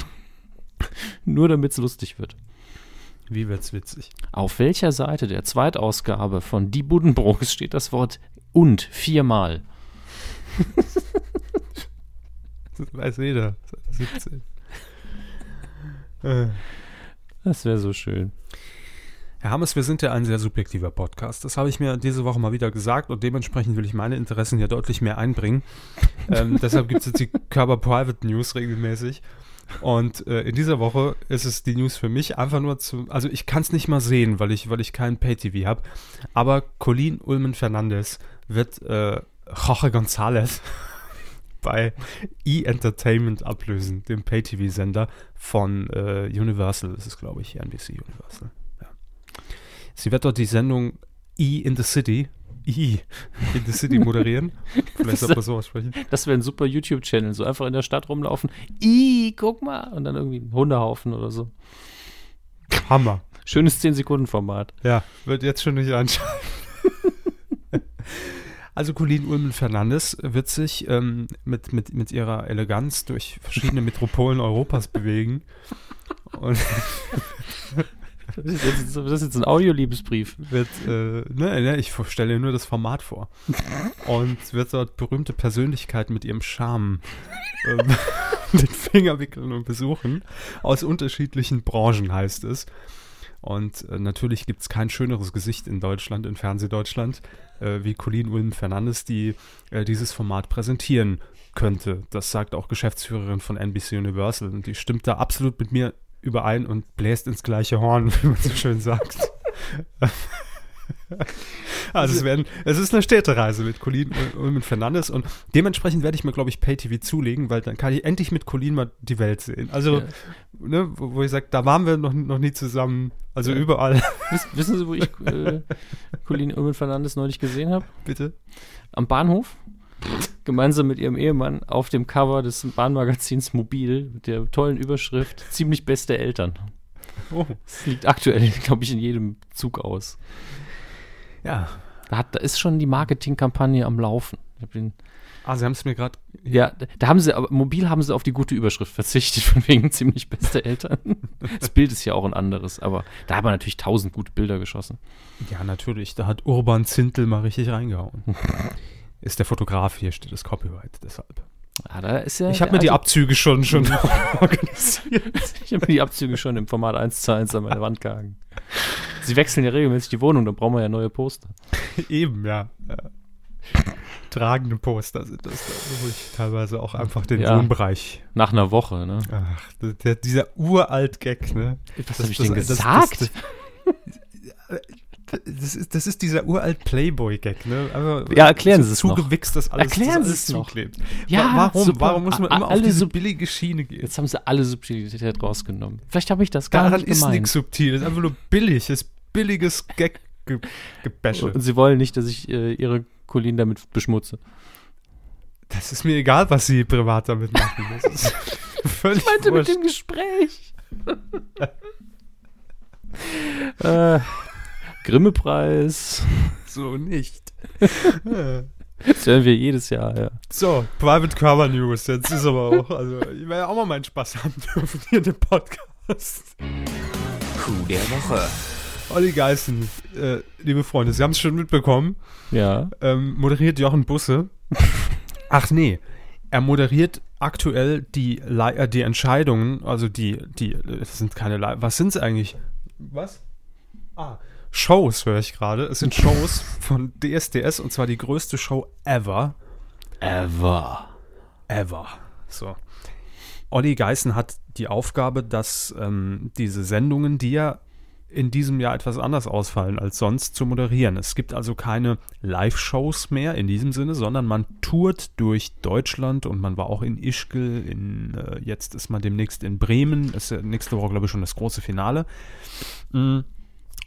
Nur damit es lustig wird. Wie wird's witzig? Auf welcher Seite der Zweitausgabe von Die Buddenbrooks steht das Wort und viermal? das weiß jeder. 17. Das wäre so schön. Herr Hammes, wir sind ja ein sehr subjektiver Podcast. Das habe ich mir diese Woche mal wieder gesagt und dementsprechend will ich meine Interessen ja deutlich mehr einbringen. ähm, deshalb gibt es jetzt die Körper Private News regelmäßig. Und äh, in dieser Woche ist es die News für mich einfach nur zu. Also ich kann es nicht mal sehen, weil ich, weil ich kein Pay-TV habe. Aber Colin Ulmen Fernandes wird äh, Jorge González bei E-Entertainment ablösen, dem Pay-TV-Sender von äh, Universal, das ist glaube ich NBC Universal. Ja. Sie wird dort die Sendung E in the City I in the City moderieren. Vielleicht soll man so aussprechen. Das wäre ein super YouTube-Channel. So einfach in der Stadt rumlaufen. I, guck mal. Und dann irgendwie ein Hundehaufen oder so. Hammer. Schönes 10-Sekunden-Format. Ja, wird jetzt schon nicht anschauen. also Colleen Ulmen Fernandes wird sich ähm, mit, mit, mit ihrer Eleganz durch verschiedene Metropolen Europas bewegen. Und das ist jetzt, das ist jetzt ein Audioliebesbrief. Wird, äh, ne, ne, ich stelle nur das Format vor. Und wird dort berühmte Persönlichkeiten mit ihrem Charme ähm, den Finger wickeln und besuchen. Aus unterschiedlichen Branchen heißt es. Und äh, natürlich gibt es kein schöneres Gesicht in Deutschland, in Fernsehdeutschland, äh, wie Colleen Ulm Fernandes, die äh, dieses Format präsentieren könnte. Das sagt auch Geschäftsführerin von NBC Universal und die stimmt da absolut mit mir überein und bläst ins gleiche Horn, wie man so schön sagt. Also es, werden, es ist eine Städtereise mit Colin und mit Fernandes und dementsprechend werde ich mir, glaube ich, Pay-TV zulegen, weil dann kann ich endlich mit Colin mal die Welt sehen. Also, ja. ne, wo, wo, ich sage, da waren wir noch, noch nie zusammen, also ja. überall. Wissen Sie, wo ich äh, Colin und Fernandes neulich gesehen habe? Bitte? Am Bahnhof gemeinsam mit ihrem Ehemann auf dem Cover des Bahnmagazins Mobil mit der tollen Überschrift Ziemlich beste Eltern. Oh. Das liegt aktuell, glaube ich, in jedem Zug aus. Ja. Da, hat, da ist schon die Marketingkampagne am Laufen. ah, Sie haben es mir gerade. Ja, da haben sie, aber mobil haben sie auf die gute Überschrift verzichtet, von wegen ziemlich beste Eltern. Das Bild ist ja auch ein anderes, aber da haben wir natürlich tausend gute Bilder geschossen. Ja, natürlich. Da hat Urban Zintel mal richtig reingehauen. Ist der Fotograf hier, steht das Copyright, deshalb. Ah, da ist ja, ich habe mir die Abzüge schon, schon organisiert. Ich habe mir die Abzüge schon im Format 1 zu 1 an meine Wand gehangen. Sie wechseln ja regelmäßig die Wohnung, dann brauchen wir ja neue Poster. Eben, ja. ja. Tragende Poster sind das, wo ich teilweise auch einfach den ja, Wohnbereich. Nach einer Woche, ne? Ach, der, dieser uralt Gag, ne? Was habe ich denn gesagt? Das, das, ist, das ist dieser uralt Playboy-Gag, ne? Aber ja, erklären Sie es noch. Zugewichst, dass alles, erklären dass alles Sie es noch. Zuklebt. Ja, warum? Super. Warum muss man immer alle auf diese billige Schiene gehen? Jetzt haben Sie alle Subtilität rausgenommen. Vielleicht habe ich das gar Daran nicht gemeint. ist nichts subtil. Das ist einfach nur billig. Ist billiges Gag-Gebäsche. Und Sie wollen nicht, dass ich äh, Ihre Colleen damit beschmutze. Das ist mir egal, was Sie privat damit machen. Das ist völlig ich meinte wurscht. mit dem Gespräch. äh, Grimme-Preis. So nicht. Das hören wir jedes Jahr, ja. So, Private Cover News. Jetzt ist aber auch, also ich werde ja auch mal meinen Spaß haben dürfen hier in dem Podcast. Coup der Woche. Olli Geißen, äh, liebe Freunde, Sie haben es schon mitbekommen. Ja. Ähm, moderiert Jochen Busse. Ach nee, er moderiert aktuell die, äh, die Entscheidungen, also die, die, das sind keine, was sind es eigentlich? Was? Ah, Shows höre ich gerade. Es sind Shows von DSDS und zwar die größte Show ever. Ever. Ever. So. Olli Geißen hat die Aufgabe, dass ähm, diese Sendungen, die ja in diesem Jahr etwas anders ausfallen als sonst, zu moderieren. Es gibt also keine Live-Shows mehr in diesem Sinne, sondern man tourt durch Deutschland und man war auch in Ischgl, in, äh, jetzt ist man demnächst in Bremen, ist ja nächste Woche, glaube ich, schon das große Finale. Mm.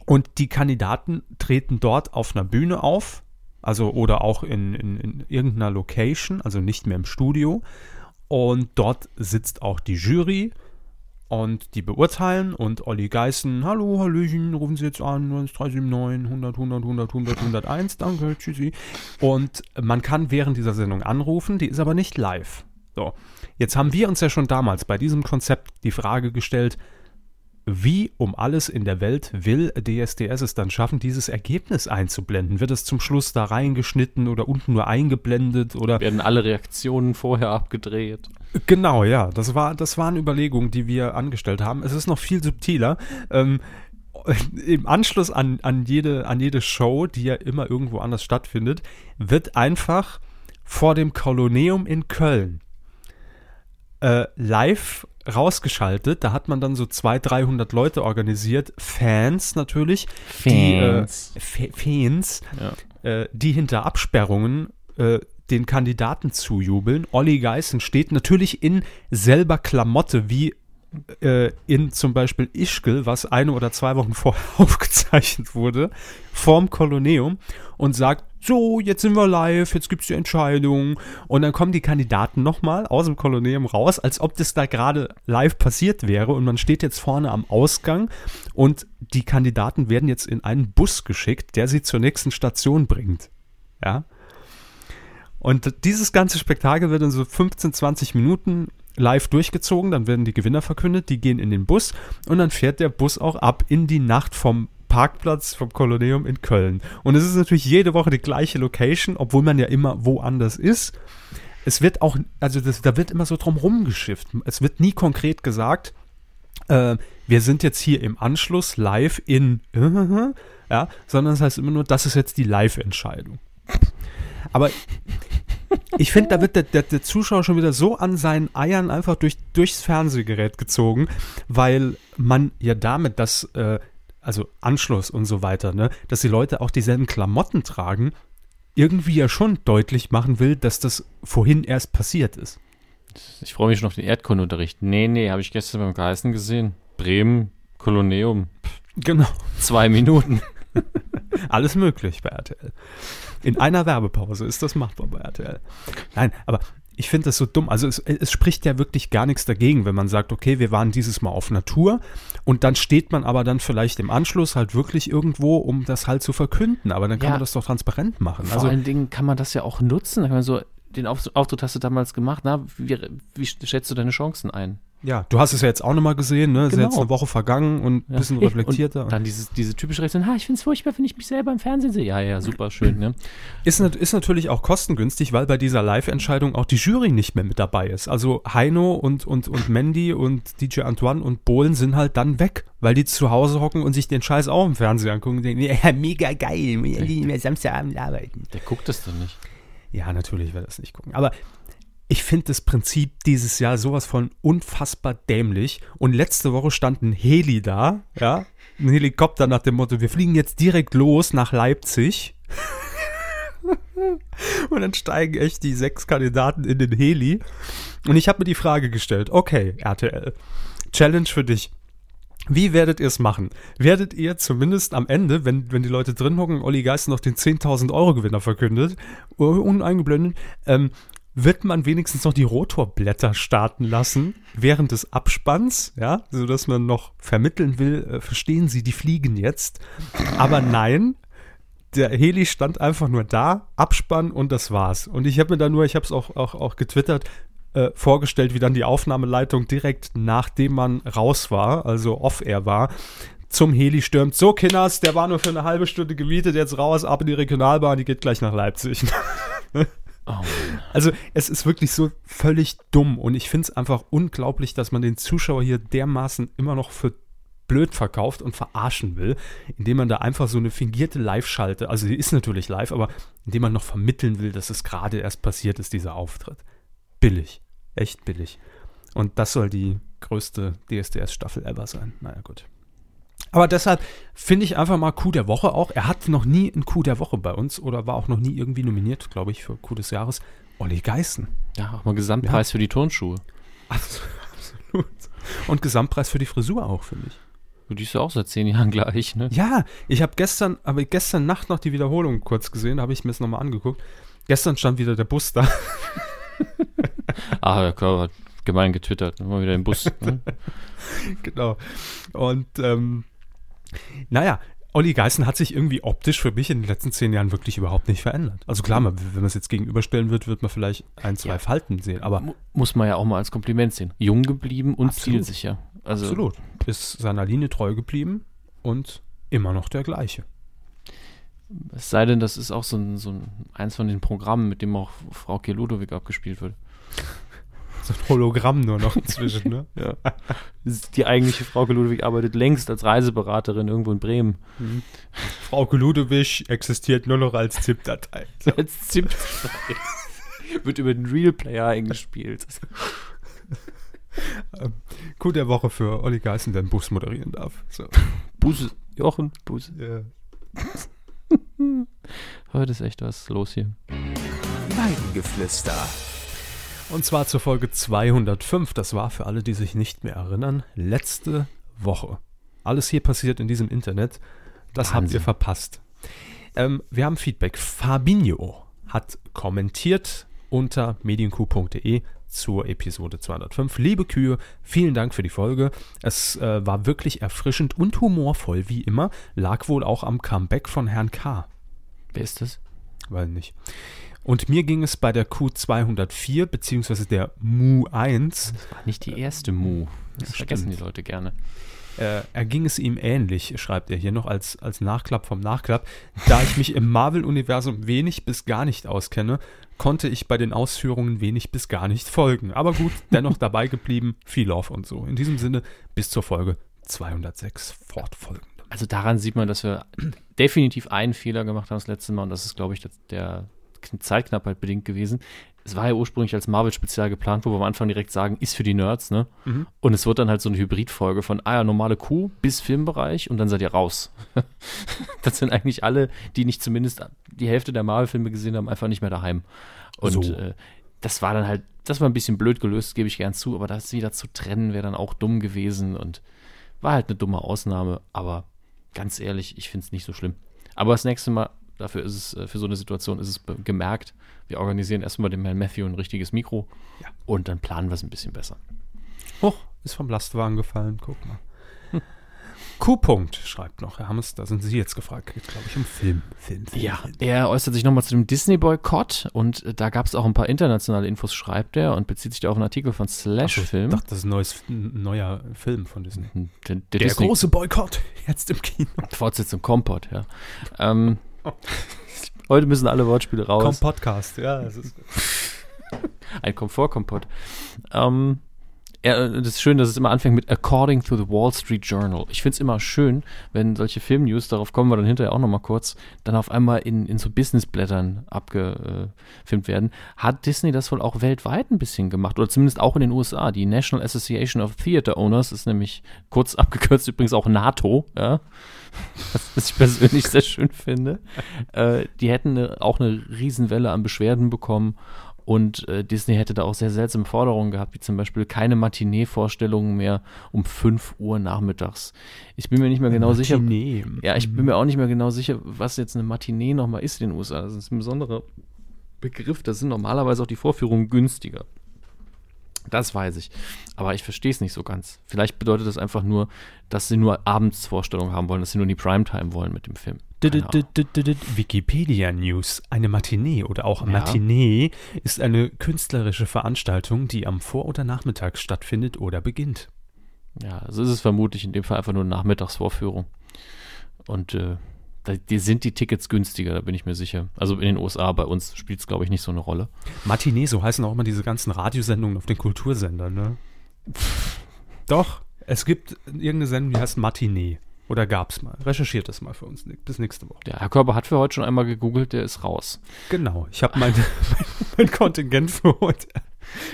Und die Kandidaten treten dort auf einer Bühne auf, also oder auch in, in, in irgendeiner Location, also nicht mehr im Studio. Und dort sitzt auch die Jury und die beurteilen und Olli Geißen, hallo, Hallöchen, rufen Sie jetzt an, 379, 100, 100, 100, 100, 101, danke, tschüssi. Und man kann während dieser Sendung anrufen, die ist aber nicht live. So, jetzt haben wir uns ja schon damals bei diesem Konzept die Frage gestellt, wie um alles in der Welt will DSDS es dann schaffen, dieses Ergebnis einzublenden? Wird es zum Schluss da reingeschnitten oder unten nur eingeblendet oder werden alle Reaktionen vorher abgedreht? Genau, ja, das war das waren Überlegungen, die wir angestellt haben. Es ist noch viel subtiler. Ähm, Im Anschluss an, an, jede, an jede Show, die ja immer irgendwo anders stattfindet, wird einfach vor dem Koloneum in Köln äh, live rausgeschaltet. Da hat man dann so 200, 300 Leute organisiert, Fans natürlich, Fans, die, äh, Fans, ja. äh, die hinter Absperrungen äh, den Kandidaten zujubeln. Olli Geißen steht natürlich in selber Klamotte wie in zum Beispiel Ischgl, was eine oder zwei Wochen vorher aufgezeichnet wurde, vorm Koloneum und sagt, so, jetzt sind wir live, jetzt gibt's die Entscheidung. Und dann kommen die Kandidaten nochmal aus dem Koloneum raus, als ob das da gerade live passiert wäre. Und man steht jetzt vorne am Ausgang und die Kandidaten werden jetzt in einen Bus geschickt, der sie zur nächsten Station bringt. Ja. Und dieses ganze Spektakel wird in so 15, 20 Minuten live durchgezogen, dann werden die Gewinner verkündet, die gehen in den Bus und dann fährt der Bus auch ab in die Nacht vom Parkplatz vom Koloneum in Köln. Und es ist natürlich jede Woche die gleiche Location, obwohl man ja immer woanders ist. es wird auch, also das, da wird immer so drum rumgeschifft. Es wird nie konkret gesagt, äh, wir sind jetzt hier im Anschluss live in, ja, sondern es heißt immer nur, das ist jetzt die Live-Entscheidung. Aber ich finde, da wird der, der, der, Zuschauer schon wieder so an seinen Eiern einfach durch, durchs Fernsehgerät gezogen, weil man ja damit das, äh, also Anschluss und so weiter, ne, dass die Leute auch dieselben Klamotten tragen, irgendwie ja schon deutlich machen will, dass das vorhin erst passiert ist. Ich freue mich schon auf den Erdkundeunterricht. Nee, nee, habe ich gestern beim Geißen gesehen. Bremen, Kolonium. Genau. Zwei Minuten. Alles möglich bei RTL. In einer Werbepause ist das machbar bei RTL. Nein, aber ich finde das so dumm. Also es, es, spricht ja wirklich gar nichts dagegen, wenn man sagt, okay, wir waren dieses Mal auf Natur und dann steht man aber dann vielleicht im Anschluss halt wirklich irgendwo, um das halt zu verkünden. Aber dann kann ja, man das doch transparent machen. Vor also, allen Dingen kann man das ja auch nutzen. Kann man so, den Auftritt hast du damals gemacht. Na, wie, wie schätzt du deine Chancen ein? Ja, du hast es ja jetzt auch nochmal gesehen, ne? Genau. Ist jetzt eine Woche vergangen und ein ja. bisschen reflektierter. Und dann dieses, diese typische Reaktion, ha, ich finde es furchtbar, wenn ich mich selber im Fernsehen sehe. Ja, ja, super schön, ne? Ist, ist natürlich auch kostengünstig, weil bei dieser Live-Entscheidung auch die Jury nicht mehr mit dabei ist. Also Heino und, und, und Mandy und DJ Antoine und Bohlen sind halt dann weg, weil die zu Hause hocken und sich den Scheiß auch im Fernsehen angucken und denken, ja, mega geil, wir nicht mehr Samstagabend arbeiten. Der guckt das doch nicht. Ja, natürlich wird das nicht gucken. Aber ich finde das Prinzip dieses Jahr sowas von unfassbar dämlich. Und letzte Woche stand ein Heli da, ja, ein Helikopter nach dem Motto, wir fliegen jetzt direkt los nach Leipzig. und dann steigen echt die sechs Kandidaten in den Heli. Und ich habe mir die Frage gestellt, okay, RTL, Challenge für dich. Wie werdet ihr es machen? Werdet ihr zumindest am Ende, wenn, wenn die Leute drin hocken, Olli Geist noch den 10.000 Euro Gewinner verkündet, uneingeblendet, ähm, wird man wenigstens noch die Rotorblätter starten lassen während des Abspanns, ja, so dass man noch vermitteln will, äh, verstehen Sie, die fliegen jetzt. Aber nein, der Heli stand einfach nur da, Abspann und das war's. Und ich habe mir da nur, ich habe es auch, auch, auch getwittert, äh, vorgestellt, wie dann die Aufnahmeleitung direkt nachdem man raus war, also off-air war, zum Heli stürmt. So, Kinders, der war nur für eine halbe Stunde gemietet, jetzt raus, ab in die Regionalbahn, die geht gleich nach Leipzig. Oh also es ist wirklich so völlig dumm und ich finde es einfach unglaublich, dass man den Zuschauer hier dermaßen immer noch für blöd verkauft und verarschen will, indem man da einfach so eine fingierte Live-Schalte, also die ist natürlich live, aber indem man noch vermitteln will, dass es gerade erst passiert ist, dieser Auftritt. Billig. Echt billig. Und das soll die größte DSDS-Staffel ever sein. Naja, gut. Aber deshalb finde ich einfach mal Coup der Woche auch. Er hat noch nie einen Coup der Woche bei uns oder war auch noch nie irgendwie nominiert, glaube ich, für Coup des Jahres. Olli Geißen. Ja, auch mal Gesamtpreis ja. für die Turnschuhe. Absolut. Und Gesamtpreis für die Frisur auch, finde ich. Du siehst ja auch seit zehn Jahren gleich, ne? Ja, ich habe gestern, aber gestern Nacht noch die Wiederholung kurz gesehen, habe ich mir es nochmal angeguckt. Gestern stand wieder der Bus da. ah, der Körper hat gemein getwittert, immer wieder im Bus. Ne? genau. Und ähm, naja, Olli Geißen hat sich irgendwie optisch für mich in den letzten zehn Jahren wirklich überhaupt nicht verändert. Also klar, wenn man es jetzt gegenüberstellen wird, wird man vielleicht ein, zwei ja. Falten sehen, aber. Muss man ja auch mal als Kompliment sehen. Jung geblieben und Absolut. zielsicher. Also Absolut. Ist seiner Linie treu geblieben und immer noch der gleiche. Es sei denn, das ist auch so, ein, so ein, eins von den Programmen, mit dem auch Frau K. Ludowig abgespielt wird. So ein Hologramm nur noch inzwischen, ne? ja. Die eigentliche Frauke Ludwig arbeitet längst als Reiseberaterin irgendwo in Bremen. Mhm. Frauke Ludwig existiert nur noch als ZIP-Datei. So. Als ZIP-Datei. Wird über den Real Player eingespielt. ähm, Coup der Woche für Olli Geißen, der einen Bus moderieren darf. So. Bus, Jochen, Bus. Ja. Heute ist echt was los hier. Weidengeflüster. Und zwar zur Folge 205. Das war für alle, die sich nicht mehr erinnern, letzte Woche. Alles hier passiert in diesem Internet. Das Wahnsinn. habt ihr verpasst. Ähm, wir haben Feedback. Fabinho hat kommentiert unter medienq.de zur Episode 205. Liebe Kühe, vielen Dank für die Folge. Es äh, war wirklich erfrischend und humorvoll, wie immer. Lag wohl auch am Comeback von Herrn K. Wer ist das? Weil nicht. Und mir ging es bei der Q204 beziehungsweise der Mu 1. Das war nicht die erste Mu. Das, das vergessen die Leute gerne. Äh, erging es ihm ähnlich, schreibt er hier noch als, als Nachklapp vom Nachklapp. Da ich mich im Marvel-Universum wenig bis gar nicht auskenne, konnte ich bei den Ausführungen wenig bis gar nicht folgen. Aber gut, dennoch dabei geblieben, viel Love und so. In diesem Sinne, bis zur Folge 206 fortfolgende. Also daran sieht man, dass wir definitiv einen Fehler gemacht haben das letzte Mal und das ist, glaube ich, der Zeitknappheit bedingt gewesen. Es war ja ursprünglich als Marvel-Spezial geplant, wo wir am Anfang direkt sagen, ist für die Nerds, ne? Mhm. Und es wird dann halt so eine Hybridfolge von, ah ja, normale Kuh bis Filmbereich und dann seid ihr raus. das sind eigentlich alle, die nicht zumindest die Hälfte der Marvel-Filme gesehen haben, einfach nicht mehr daheim. Und So. äh, das war dann halt, das war ein bisschen blöd gelöst, gebe ich gern zu, aber das wieder zu trennen wäre dann auch dumm gewesen und war halt eine dumme Ausnahme, aber ganz ehrlich, ich finde es nicht so schlimm. Aber das nächste Mal, dafür ist es, äh, für so eine Situation ist es gemerkt, wir organisieren erstmal dem Herrn Matthew ein richtiges Mikro Ja. und dann planen wir es ein bisschen besser. Oh, ist vom Lastwagen gefallen, guck mal. Q-Punkt schreibt noch, Herr Hammes, da sind Sie jetzt gefragt. Geht, glaube ich, um Film. Film, Film, Ja, Film. er äußert sich nochmal zu dem Disney-Boykott und äh, da gab es auch ein paar internationale Infos, schreibt er und bezieht sich da auf einen Artikel von Ach Slash so, Film. Ich dachte, das ist ein, neues, neuer Film von Disney. Hm, Der, der, Der Disney große Boykott, jetzt im Kino. Fortsetzung Kompott, ja. Ähm, heute müssen alle Wortspiele raus. Komm, Podcast, ja. Das ist Ein Komfortkompott. Ähm, ja, das ist schön, dass es immer anfängt mit According to the Wall Street Journal. Ich finde es immer schön, wenn solche Filmnews, darauf kommen wir dann hinterher auch nochmal kurz, dann auf einmal in, in so Businessblättern abgefilmt werden. Hat Disney das wohl auch weltweit ein bisschen gemacht oder zumindest auch in den USA. Die National Association of Theater Owners ist nämlich kurz abgekürzt übrigens auch NATO, ja. Was, was ich persönlich sehr schön finde. Äh, die hätten eine, auch eine Riesenwelle an Beschwerden bekommen und äh, Disney hätte da auch sehr seltsame Forderungen gehabt, wie zum Beispiel keine Matinee-Vorstellungen mehr um 5 Uhr nachmittags. Ich bin mir nicht mehr genau sicher. Matinee. Ja, ich bin mir auch nicht mehr genau sicher, was jetzt eine Matinee nochmal ist in den USA. Das ist ein besonderer Begriff. Das sind normalerweise auch die Vorführungen günstiger. Das weiß ich. Aber ich verstehe es nicht so ganz. Vielleicht bedeutet das einfach nur, dass sie nur Abendsvorstellungen haben wollen, dass sie nur die Primetime wollen mit dem Film. Wikipedia News. Eine Matinee oder auch. Matinee ist eine künstlerische Veranstaltung, die am Vor- oder Nachmittag stattfindet oder beginnt. Ja, also ist es vermutlich in dem Fall einfach nur eine Nachmittagsvorführung. Und äh, da, die sind die Tickets günstiger, da bin ich mir sicher. Also in den USA, bei uns spielt es, glaube ich, nicht so eine Rolle. Matinee, so heißen auch immer diese ganzen Radiosendungen auf den Kultursendern, ne? Doch, es gibt irgendeine Sendung, die heißt Matinee. Oder gab's mal. Recherchiert das mal für uns. Bis nächste Woche. Der Herr Körper hat für heute schon einmal gegoogelt, der ist raus. Genau, ich habe mein, mein Kontingent für heute.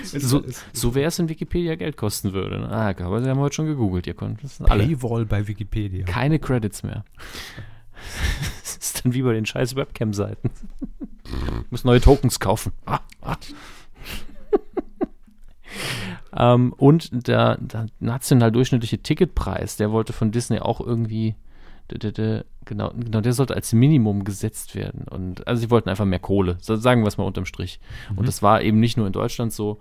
So, so wäre es in Wikipedia Geld kosten würde. ne? Ah, Körper, Sie haben heute schon gegoogelt, ihr könnt das alle. Paywall bei Wikipedia. Keine Credits mehr. Das ist dann wie bei den scheiß Webcam-Seiten. Muss neue Tokens kaufen. Ah, ah. ähm, und der, der national durchschnittliche Ticketpreis, der wollte von Disney auch irgendwie, genau, genau, der sollte als Minimum gesetzt werden. Und also sie wollten einfach mehr Kohle, sagen wir es mal unterm Strich. Und das war eben nicht nur in Deutschland so.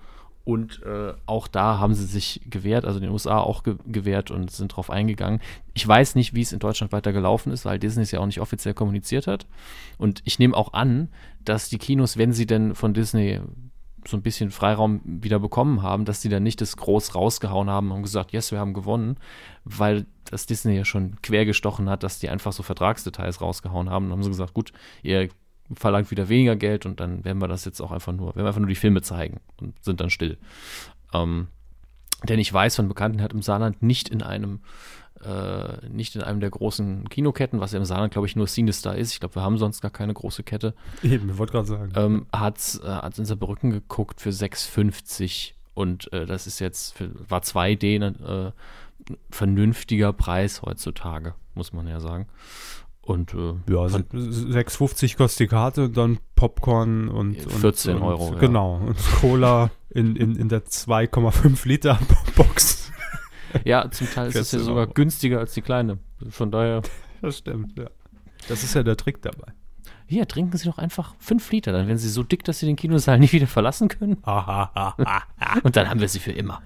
Und äh, auch da haben sie sich gewehrt, also in den USA auch ge gewehrt und sind drauf eingegangen. Ich weiß nicht, wie es in Deutschland weiter gelaufen ist, weil Disney es ja auch nicht offiziell kommuniziert hat. Und ich nehme auch an, dass die Kinos, wenn sie denn von Disney so ein bisschen Freiraum wieder bekommen haben, dass die dann nicht das groß rausgehauen haben und gesagt, yes, wir haben gewonnen, weil das Disney ja schon quer gestochen hat, dass die einfach so Vertragsdetails rausgehauen haben. Dann haben sie gesagt, gut, ihr verlangt wieder weniger Geld und dann werden wir das jetzt auch einfach nur, werden wir einfach nur die Filme zeigen und sind dann still. Ähm, denn ich weiß von Bekannten, hat im Saarland nicht in einem äh, nicht in einem der großen Kinoketten, was ja im Saarland, glaube ich, nur Cinestar ist. Ich glaube, wir haben sonst gar keine große Kette Eben, ich wollte gerade sagen. ähm, hat äh, in Saarbrücken geguckt für 6,50 und äh, das ist jetzt für, war 2D ein äh, vernünftiger Preis heutzutage, muss man ja sagen. Und äh, ja, fand- 6,50 kostet die Karte, dann Popcorn und. und 14 und, Euro, ja. Genau. Und Cola in, in, in der 2,5 Liter Box. ja, zum Teil ist es ja 14 sogar Euro. günstiger als die kleine. Von daher, Das stimmt, ja. Das ist ja der Trick dabei. hier, trinken Sie doch einfach 5 Liter, dann werden Sie so dick, dass Sie den Kinosaal nicht wieder verlassen können. Und dann haben wir sie für immer.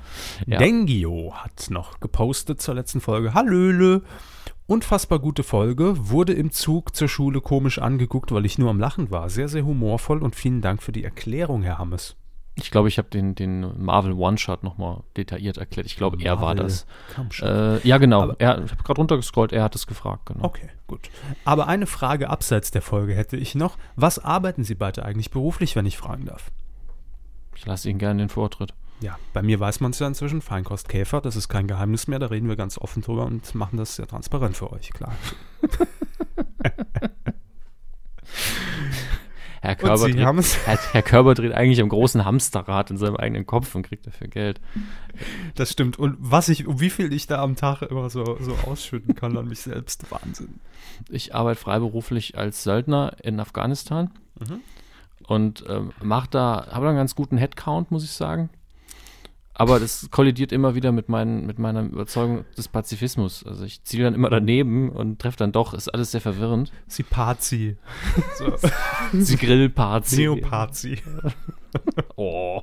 Ja. Dengio hat noch gepostet zur letzten Folge. Hallöle. Unfassbar gute Folge. Wurde im Zug zur Schule komisch angeguckt, weil ich nur am Lachen war. Sehr, sehr humorvoll und vielen Dank für die Erklärung, Herr Hammes. Ich glaube, ich habe den, den Marvel One-Shot nochmal detailliert erklärt. Ich glaube, er war das. Äh, ja, genau. Aber- er, ich habe gerade runtergescrollt, er hat es gefragt, genau. Okay, gut. Aber eine Frage abseits der Folge hätte ich noch. Was arbeiten Sie beide eigentlich beruflich, wenn ich fragen darf? Ich lasse Ihnen gerne den Vortritt. Ja, bei mir weiß man es ja inzwischen. Feinkost Käfer, das ist kein Geheimnis mehr. Da reden wir ganz offen drüber und machen das sehr transparent für euch, klar. Herr Körber, dreht, Herr, Herr Körber dreht eigentlich am großen Hamsterrad in seinem eigenen Kopf und kriegt dafür Geld. Das stimmt. Und was ich, um wie viel ich da am Tag immer so, so ausschütten kann an mich selbst, Wahnsinn. Ich arbeite freiberuflich als Söldner in Afghanistan Mhm. und ähm, mach da, habe da einen ganz guten Headcount, muss ich sagen. Aber das kollidiert immer wieder mit, meinen, mit meiner Überzeugung des Pazifismus. Also ich ziele dann immer daneben und treffe dann doch, ist alles sehr verwirrend. Sie Pazi. So. Die Grillparty. Neopazi. Oh.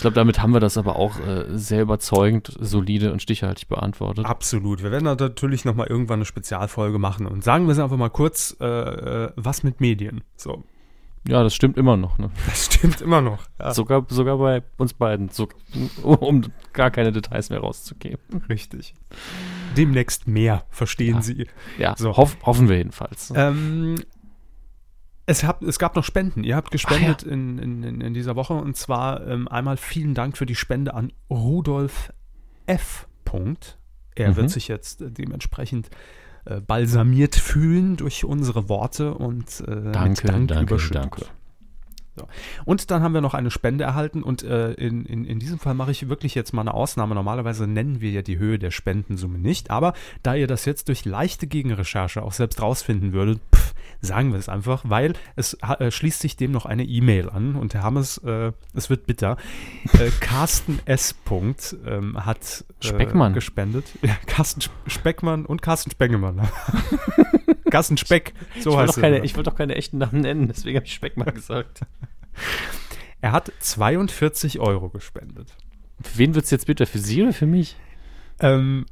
Ich glaube, damit haben wir das aber auch äh, sehr überzeugend, solide und stichhaltig beantwortet. Absolut. Wir werden da natürlich nochmal irgendwann eine Spezialfolge machen. Und sagen wir es einfach mal kurz, äh, äh, was mit Medien? So. Ja, das stimmt immer noch. Ne? Das stimmt immer noch. Ja, Sogar, sogar bei uns beiden, so, um gar keine Details mehr rauszugeben. richtig. Demnächst mehr, verstehen Ja. Sie. Ja, So. hoff, hoffen wir jedenfalls. Ähm, es, hab, es gab noch Spenden. Ihr habt gespendet Ach in, in, in, dieser Woche. Und zwar ähm, einmal vielen Dank für die Spende an Rudolf F. Punkt. Er Mhm. wird sich jetzt äh, dementsprechend äh, balsamiert fühlen durch unsere Worte und äh, danke, Dank danke, überschüttet. danke. Und dann haben wir noch eine Spende erhalten und äh, in, in, in diesem Fall mache ich wirklich jetzt mal eine Ausnahme. Normalerweise nennen wir ja die Höhe der Spendensumme nicht, aber da ihr das jetzt durch leichte Gegenrecherche auch selbst rausfinden würdet, pff, sagen wir es einfach, weil es äh, schließt sich dem noch eine E-Mail an und Herr Hammes, äh, es wird bitter, äh, Carsten S. Punkt, ähm, hat äh, Speckmann. gespendet. Ja, Carsten Sp- Speckmann und Carsten Spengemann. Carsten Speck, so ich wollte heißt doch, er. keine- ich wollte doch keine echten Namen nennen, deswegen habe ich Speck mal gesagt. Er hat 42 Euro gespendet. Für wen wird es jetzt bitter? Für Sie oder für mich? Ähm,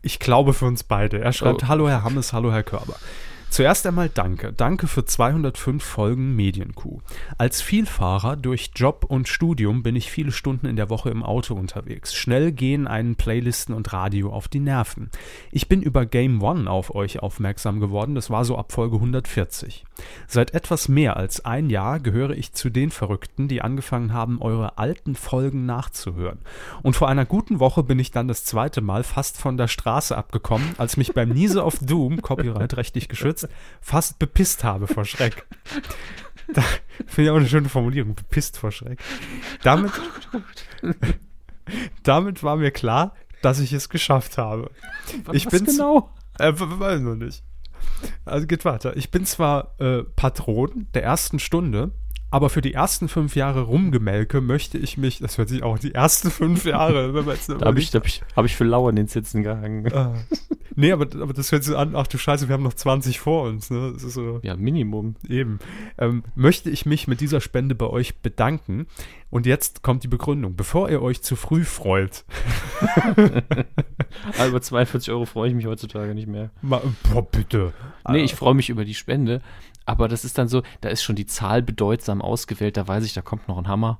ich glaube für uns beide. Er schreibt: Oh. Hallo Herr Hammes, hallo Herr Körber. Zuerst einmal danke. Danke für 205 Folgen Medienkuh. Als Vielfahrer durch Job und Studium bin ich viele Stunden in der Woche im Auto unterwegs. Schnell gehen einen Playlisten und Radio auf die Nerven. Ich bin über Game One auf euch aufmerksam geworden. Das war so ab Folge 140. Seit etwas mehr als ein Jahr gehöre ich zu den Verrückten, die angefangen haben, eure alten Folgen nachzuhören. Und vor einer guten Woche bin ich dann das zweite Mal fast von der Straße abgekommen, als mich beim Niese of Doom, Copyright rechtlich geschützt, fast bepisst habe vor Schreck. Da finde ich auch eine schöne Formulierung, bepisst vor Schreck. Damit, damit war mir klar, dass ich es geschafft habe. Ich Was bin's- genau? Äh, weiß noch nicht. Also geht weiter. Ich bin zwar äh, Patron der ersten Stunde, aber für die ersten fünf Jahre Rumgemelke möchte ich mich, das hört sich auch die ersten fünf Jahre, wenn man jetzt Da habe ich, da hab ich, hab ich für Lauer in den Sitzen gehangen. äh, nee, aber, aber das hört sich an, ach du Scheiße, wir haben noch 20 vor uns, ne? Das ist so, Ja, Minimum. eben. Ähm, möchte ich mich mit dieser Spende bei euch bedanken. Und jetzt kommt die Begründung. Bevor ihr euch zu früh freut, Aber über 42 Euro freue ich mich heutzutage nicht mehr. ma, boah, bitte. Nee, ich freue mich über die Spende. Aber das ist dann so, da ist schon die Zahl bedeutsam ausgewählt. Da weiß ich, da kommt noch ein Hammer.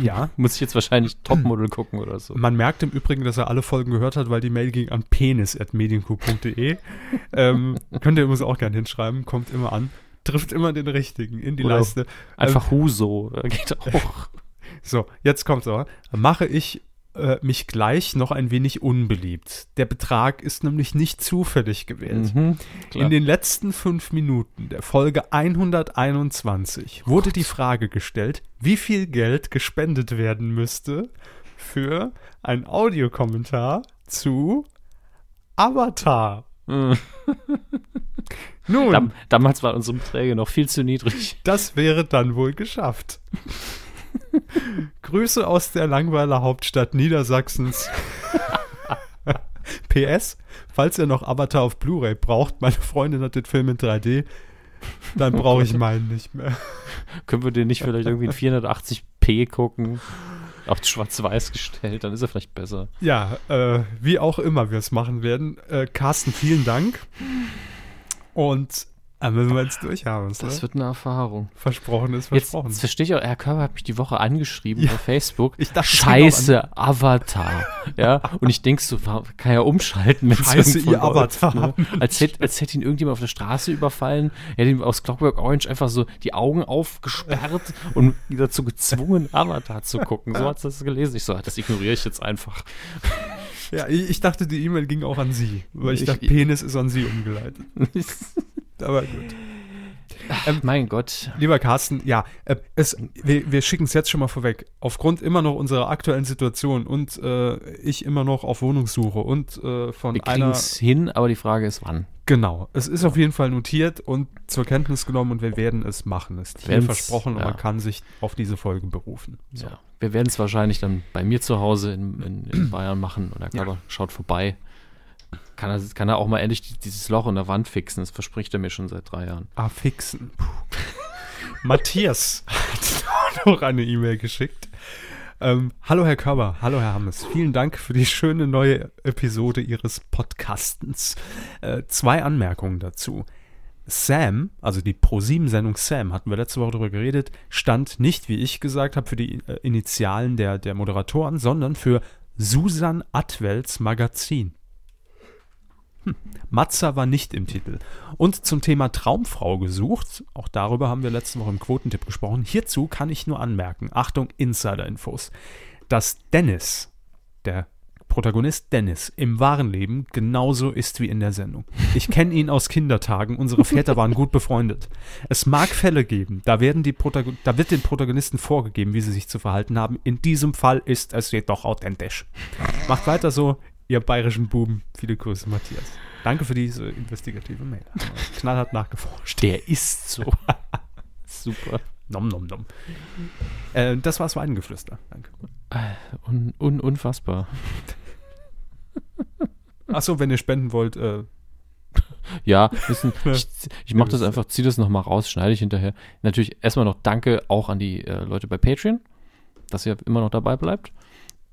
Ja, Muss ich jetzt wahrscheinlich Topmodel gucken oder so. Man merkt im Übrigen, dass er alle Folgen gehört hat, weil die Mail ging an penis.medienku.de. ähm, könnt ihr übrigens auch gerne hinschreiben, kommt immer an. Trifft immer den richtigen in die Oder Leiste. Einfach Huso. äh, Geht auch. So, jetzt kommt's aber. Mache ich äh, mich gleich noch ein wenig unbeliebt. Der Betrag ist nämlich nicht zufällig gewählt. Mhm. In den letzten fünf Minuten der Folge 121 wurde die Frage gestellt, wie viel Geld gespendet werden müsste für ein Audiokommentar zu Avatar. Mhm. Nun, Dam damals waren unsere Beträge noch viel zu niedrig. das wäre dann wohl geschafft. Grüße aus der Langweiler Hauptstadt Niedersachsens. PS, falls ihr noch Avatar auf Blu-ray braucht, meine Freundin hat den Film in 3D, dann brauche ich meinen nicht mehr. Können wir den nicht vielleicht irgendwie in 480p gucken? Auf schwarz-weiß gestellt, dann ist er vielleicht besser. Ja, äh, wie auch immer wir es machen werden. Äh, Carsten, vielen Dank. Und Da müssen wir jetzt durchhaben. Das ne? wird eine Erfahrung. Versprochen ist versprochen. jetzt verstehe ich auch, Herr Körber hat mich die Woche angeschrieben Ja. bei Facebook. Ich dachte, Scheiße, Avatar. ja, und ich denk so, kann ja umschalten, wenn Scheiße, ihr Avatar. Ne? Als, hätte, als hätte ihn irgendjemand auf der Straße überfallen. Er hätte ihm aus Clockwork Orange einfach so die Augen aufgesperrt und dazu gezwungen, Avatar zu gucken. So hat es das gelesen. Ich so, das ignoriere ich jetzt einfach. Ja, ich, ich dachte, die E-Mail ging auch an Sie. Weil ich, Ich- dachte, Penis ist an Sie umgeleitet. Aber gut. mein Gott. Lieber Carsten, ja, äh, es, wir, wir schicken es jetzt schon mal vorweg. Aufgrund immer noch unserer aktuellen Situation und äh, ich immer noch auf Wohnungssuche und äh, von Wir einer. es hin, aber die Frage ist, wann. Genau, es ist auf jeden Fall notiert und zur Kenntnis genommen und wir werden es machen. Ist hier Werden's- versprochen und ja. man kann sich auf diese Folge berufen. So. Ja. Wir werden es wahrscheinlich dann bei mir zu Hause in, in, in Bayern machen und der Körper schaut vorbei. Kann er, kann er auch mal endlich die- dieses Loch in der Wand fixen? Das verspricht er mir schon seit drei Jahren. Ah, fixen. Matthias hat noch eine E-Mail geschickt. Ähm, hallo Herr Körber, hallo Herr Hammes. Vielen Dank für die schöne neue Episode Ihres Podcastens. Äh, zwei Anmerkungen dazu. Sam, also die Pro-7-Sendung Sam, hatten wir letzte Woche darüber geredet, stand nicht, wie ich gesagt habe, für die äh, Initialen der, der Moderatoren, sondern für Susan Atwells Magazin. Matza war nicht im Titel. Und zum Thema Traumfrau gesucht, auch darüber haben wir letzte Woche im Quotentipp gesprochen. Hierzu kann ich nur anmerken, Achtung, Insider-Infos, dass Dennis, der Protagonist Dennis, im wahren Leben genauso ist wie in der Sendung. Ich kenne ihn aus Kindertagen, unsere Väter waren gut befreundet. Es mag Fälle geben, da, werden die da wird den Protagonisten vorgegeben, wie sie sich zu verhalten haben. In diesem Fall ist es jedoch authentisch. Macht weiter so, ihr bayerischen Buben. Viele Grüße, Matthias. Danke für diese investigative Mail. Knallhart nachgeforscht. Der ist so. Super. Nom, nom, nom. Äh, das war's Weidengeflüster. Danke. Un, un, unfassbar. Achso, wenn ihr spenden wollt, äh, Ja, wissen, ich, ich mache das einfach, ziehe das nochmal raus, schneide ich hinterher. Natürlich erstmal noch Danke auch an die äh, Leute bei Patreon, dass ihr immer noch dabei bleibt.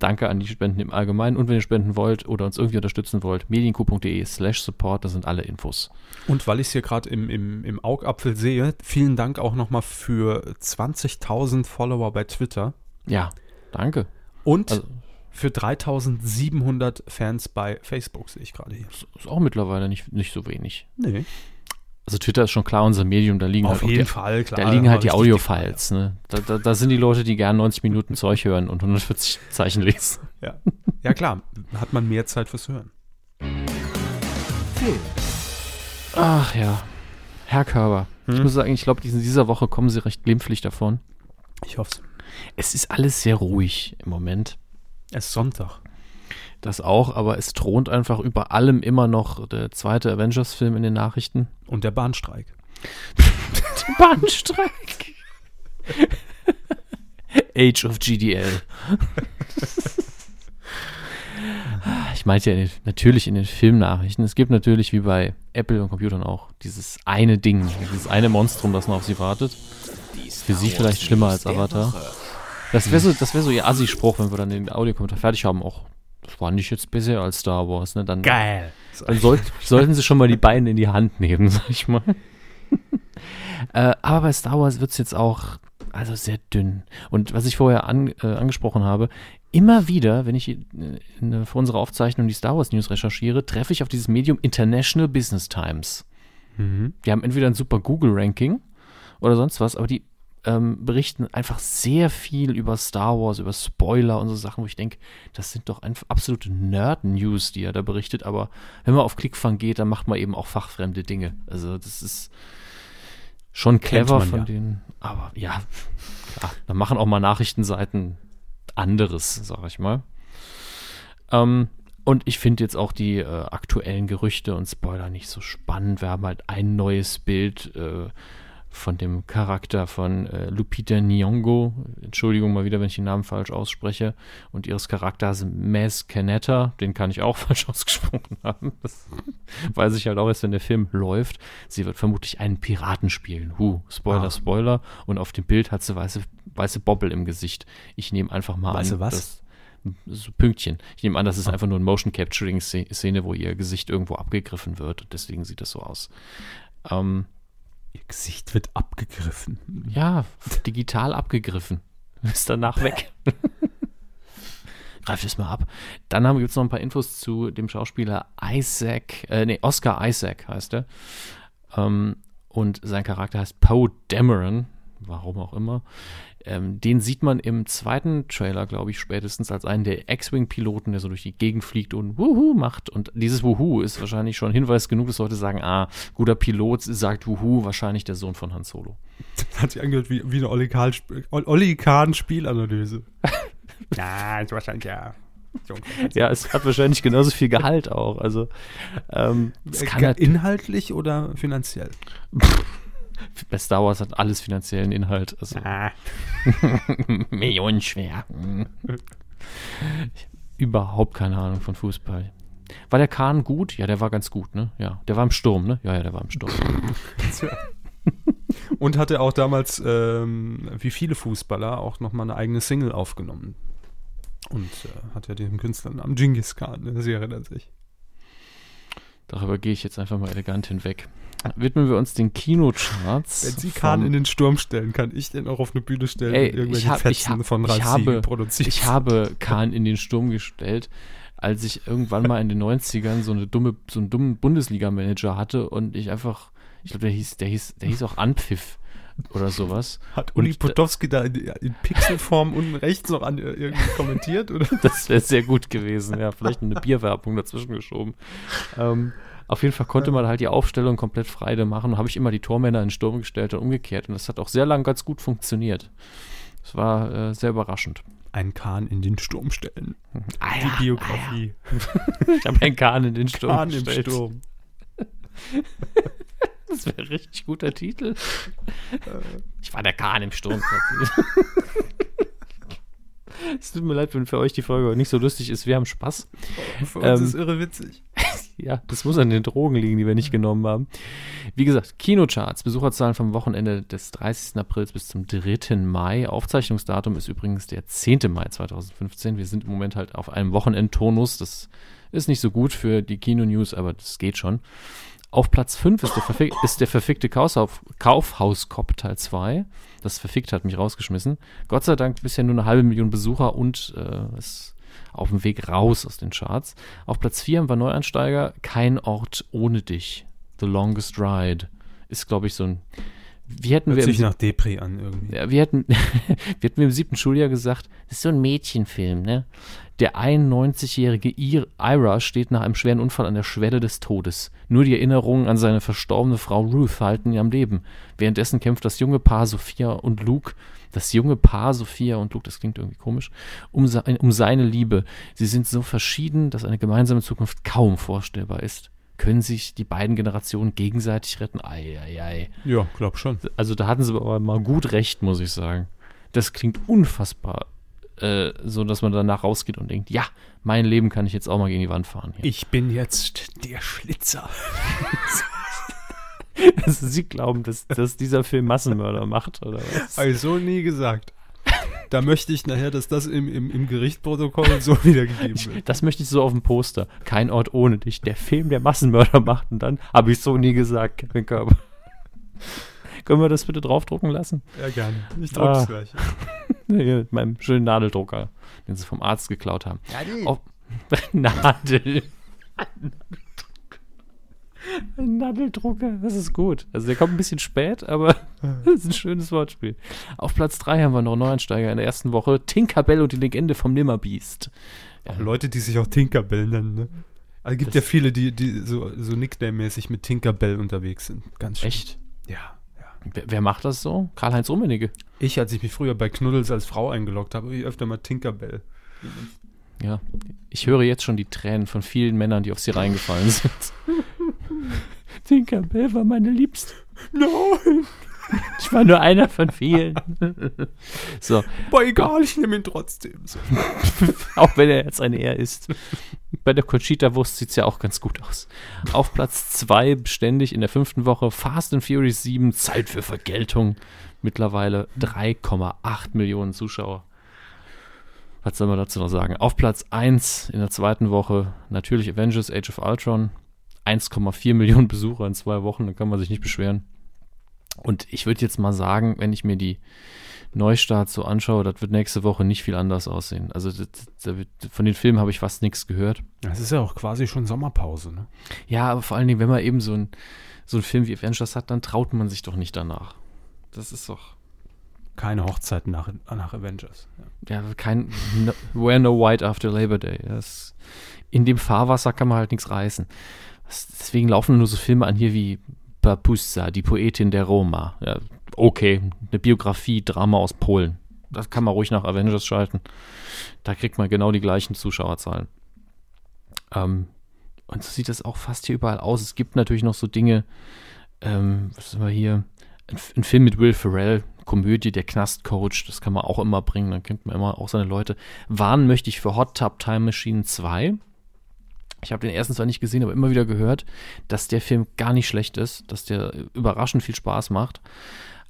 Danke an die Spenden im Allgemeinen und wenn ihr spenden wollt oder uns irgendwie unterstützen wollt, medienku.de slash support, da sind alle Infos. Und weil ich es hier gerade im, im, im Augapfel sehe, vielen Dank auch nochmal für 20.000 Follower bei Twitter Ja, danke. und Also- für 3.700 Fans bei Facebook, sehe ich gerade hier. Ist auch mittlerweile nicht, nicht so wenig. Nee. Also Twitter ist schon klar unser Medium, da liegen Auf halt jeden die, Fall, klar. Da liegen halt die Audiofiles, ne? Da, da, da sind die Leute, die gern 90 Minuten Zeug hören und 140 Zeichen lesen. Ja. ja, klar. Hat man mehr Zeit fürs Hören. Ach ja. Herr Körber. Ich Hm? muss sagen, ich glaube, in dieser Woche kommen sie recht glimpflich davon. Ich hoffe Es ist alles sehr ruhig im Moment. es. ist Sonntag. Das auch, aber es thront einfach über allem immer noch der zweite Avengers-Film in den Nachrichten. Und der Bahnstreik. Bahnstreik. Age of GDL. Ich meinte ja in den- natürlich in den Filmnachrichten. Es gibt natürlich wie bei Apple und Computern auch dieses eine Ding, dieses eine Monstrum, das noch auf sie wartet. Für sie vielleicht schlimmer als Avatar. Das wäre so, das wär so ihr Assi-Spruch, wenn wir dann den Audiokommentar fertig haben. Auch, das war nicht jetzt besser als Star Wars. Ne? Dann, Geil. dann soll, sollten sie schon mal die Beine in die Hand nehmen, sag ich mal. äh, aber bei Star Wars wird es jetzt auch also sehr dünn. Und was ich vorher an, äh, angesprochen habe, immer wieder, wenn ich äh, in, für unsere Aufzeichnung die Star Wars News recherchiere, treffe ich auf dieses Medium International Business Times. Mhm. Die haben entweder ein super Google-Ranking oder sonst was, aber die ähm, berichten einfach sehr viel über Star Wars, über Spoiler und so Sachen, wo ich denke, das sind doch einfach absolute Nerd-News, die er da berichtet, aber wenn man auf Klickfang geht, dann macht man eben auch fachfremde Dinge. Also das ist schon clever von ja. denen, aber ja, klar, da machen auch mal Nachrichtenseiten anderes, sag ich mal. Ähm, und ich finde jetzt auch die äh, aktuellen Gerüchte und Spoiler nicht so spannend. Wir haben halt ein neues Bild äh, von dem Charakter von äh, Lupita Nyong'o. Entschuldigung mal wieder, wenn ich den Namen falsch ausspreche. Und ihres Charakters Maz Kanata, den kann ich auch falsch ausgesprochen haben. Das weiß ich halt auch erst, wenn der Film läuft. Sie wird vermutlich einen Piraten spielen. Huh, Spoiler, Ah. Spoiler. Und auf dem Bild hat sie weiße, weiße Bobbel im Gesicht. Ich nehme einfach mal Weiße an, was? dass so Pünktchen. Ich nehme an, das ist Ah. einfach nur eine Motion Capturing Szene, wo ihr Gesicht irgendwo abgegriffen wird. Und deswegen sieht das so aus. Ähm, Ihr Gesicht wird abgegriffen. Ja, digital abgegriffen. Ist danach weg. Greif das mal ab. Dann gibt es noch ein paar Infos zu dem Schauspieler Isaac, äh, nee, Oscar Isaac heißt er. Ähm, und sein Charakter heißt Poe Dameron, warum auch immer. Ähm, den sieht man im zweiten Trailer, glaube ich, spätestens als einen der X-Wing-Piloten, der so durch die Gegend fliegt und Wuhu macht. Und dieses Wuhu ist wahrscheinlich schon Hinweis genug, dass Leute sagen, ah, guter Pilot sagt Wuhu, wahrscheinlich der Sohn von Han Solo. Das hat sich angehört wie, wie eine Olli Kahn, Olli Kahn Spielanalyse. Nein, wahrscheinlich ja. Ja, es hat wahrscheinlich genauso viel Gehalt auch. Also ähm, es kann halt inhaltlich oder finanziell? Bei Star Wars hat alles finanziellen Inhalt. Also. Ah. Millionenschwer. Überhaupt keine Ahnung von Fußball. War der Kahn gut? Ja, der war ganz gut, ne? Ja. Der war im Sturm, ne? Ja, ja, der war im Sturm. Und hatte auch damals, ähm, wie viele Fußballer, auch nochmal eine eigene Single aufgenommen. Und äh, hat ja den Künstlernamen Genghis Khan, ne? sie erinnert sich. Darüber gehe ich jetzt einfach mal elegant hinweg. Widmen wir uns den Kinocharts. Wenn Sie Khan in den Sturm stellen, kann ich den auch auf eine Bühne stellen Ey, und irgendwelche hab, Fetzen hab, von ich habe, produzieren. Ich habe Kahn in den Sturm gestellt, als ich irgendwann mal in den 90ern so, eine dumme, so einen dummen Bundesliga-Manager hatte und ich einfach, ich glaube, der hieß, der hieß, der hieß auch Anpfiff oder sowas. Hat Uli Potowski da in, in, Pixelform unten rechts noch an irgendwie kommentiert? Oder? Das wäre sehr gut gewesen, ja. Vielleicht eine Bierwerbung dazwischen geschoben. Ähm, auf jeden Fall konnte man halt die Aufstellung komplett frei machen. Habe ich immer die Tormänner in den Sturm gestellt und umgekehrt. Und das hat auch sehr lang ganz gut funktioniert. Das war äh, sehr überraschend. Ein Kahn in den Sturm stellen. Ah, ja, die Biografie. Ah, ja. ich habe einen Kahn in den Sturm Kahn gestellt. im Sturm. Das wäre ein richtig guter Titel. Ich war der Kahn im Sturm. es tut mir leid, wenn für euch die Folge nicht so lustig ist. Wir haben Spaß. Für uns ähm, ist irre witzig. Ja, das muss an den Drogen liegen, die wir nicht genommen haben. Wie gesagt, Kinocharts, Besucherzahlen vom Wochenende des 30. April bis zum 3. Mai. Aufzeichnungsdatum ist übrigens der 10. Mai 2015. Wir sind im Moment halt auf einem Wochenendtonus. Das ist nicht so gut für die Kino-News, aber das geht schon. Auf Platz 5 ist der, verfick ist der verfickte Kaufhauskopf Teil 2. Das verfickt hat mich rausgeschmissen. Gott sei Dank bisher nur eine halbe Million Besucher und äh, ist auf dem Weg raus aus den Charts. Auf Platz 4 haben wir Neuansteiger. Kein Ort ohne dich. The Longest Ride. Ist, glaube ich, so ein. Wie hätten Hört wir sich nach Depri an irgendwie. Ja, wir hätten, wir hätten im siebten Schuljahr gesagt, das ist so ein Mädchenfilm, ne? Der 91-jährige Ira steht nach einem schweren Unfall an der Schwelle des Todes. Nur die Erinnerungen an seine verstorbene Frau Ruth halten ihn am Leben. Währenddessen kämpft das junge Paar Sophia und Luke, das junge Paar Sophia und Luke, das klingt irgendwie komisch, um, se um seine Liebe. Sie sind so verschieden, dass eine gemeinsame Zukunft kaum vorstellbar ist können sich die beiden Generationen gegenseitig retten? Ei, ei, ei. Ja, glaub schon. Also da hatten sie aber mal gut recht, muss ich sagen. Das klingt unfassbar äh, so dass man danach rausgeht und denkt, ja, mein Leben kann ich jetzt auch mal gegen die Wand fahren. Hier. Ich bin jetzt der Schlitzer. also Sie glauben, dass, dass dieser Film Massenmörder macht, oder was? Also nie gesagt. Da möchte ich nachher, dass das im, im, im Gerichtsprotokoll so wiedergegeben wird. Das möchte ich so auf dem Poster. Kein Ort ohne dich. Der Film, der Massenmörder macht. Und dann habe ich so nie gesagt, Kevin Körper. Können wir das bitte draufdrucken lassen? Ja, gerne. Ich druck's ah. gleich. mit meinem schönen Nadeldrucker, den sie vom Arzt geklaut haben. Nadel. Oh, Nadel. Ein Nadeldrucker, das ist gut. Also der kommt ein bisschen spät, aber das ist ein schönes Wortspiel. Auf Platz 3 haben wir noch Neuansteiger in der ersten Woche. Tinkerbell und die Legende vom Nimmerbeast. Ja. Leute, die sich auch Tinkerbell nennen, ne? Also gibt das ja viele, die, die so, so Nickname-mäßig mit Tinkerbell unterwegs sind. Ganz schön. Echt? Ja. Wer, wer macht das so? Karl-Heinz Rummenigge. Ich, als ich mich früher bei Knuddels als Frau eingeloggt habe, ich öfter mal Tinkerbell. Ja, ich höre jetzt schon die Tränen von vielen Männern, die auf sie reingefallen sind. Tinkerbell war meine Liebste. Nein! Ich war nur einer von vielen. so. Aber egal, ich nehme ihn trotzdem. So. auch wenn er jetzt ein Er ist. Bei der Conchita-Wurst sieht es ja auch ganz gut aus. Auf Platz 2 beständig in der fünften Woche Fast and Furious 7, Zeit für Vergeltung. Mittlerweile 3,8 Millionen Zuschauer. Was soll man dazu noch sagen? Auf Platz 1 in der zweiten Woche natürlich Avengers Age of Ultron. 1,4 Millionen Besucher in zwei Wochen, da kann man sich nicht beschweren. Und ich würde jetzt mal sagen, wenn ich mir die Neustarts so anschaue, das wird nächste Woche nicht viel anders aussehen. Also das, das von den Filmen habe ich fast nichts gehört. Das ist ja auch quasi schon Sommerpause, ne? Ja, aber vor allen Dingen, wenn man eben so ein so einen Film wie Avengers hat, dann traut man sich doch nicht danach. Das ist doch keine Hochzeit nach, nach Avengers. Ja, ja kein no, Wear No White After Labor Day. Das, in dem Fahrwasser kann man halt nichts reißen. Deswegen laufen nur so Filme an hier wie Papussa, die Poetin der Roma. Ja, okay, eine Biografie, Drama aus Polen. Das kann man ruhig nach Avengers schalten. Da kriegt man genau die gleichen Zuschauerzahlen. Ähm, und so sieht das auch fast hier überall aus. Es gibt natürlich noch so Dinge, ähm, was haben wir hier? Ein, ein, Film mit Will Ferrell, Komödie, der Knastcoach, das kann man auch immer bringen, dann kennt man immer auch seine Leute. Warnen möchte ich für Hot Tub Time Machine 2. Ich habe den ersten zwar nicht gesehen, aber immer wieder gehört, dass der Film gar nicht schlecht ist, dass der überraschend viel Spaß macht.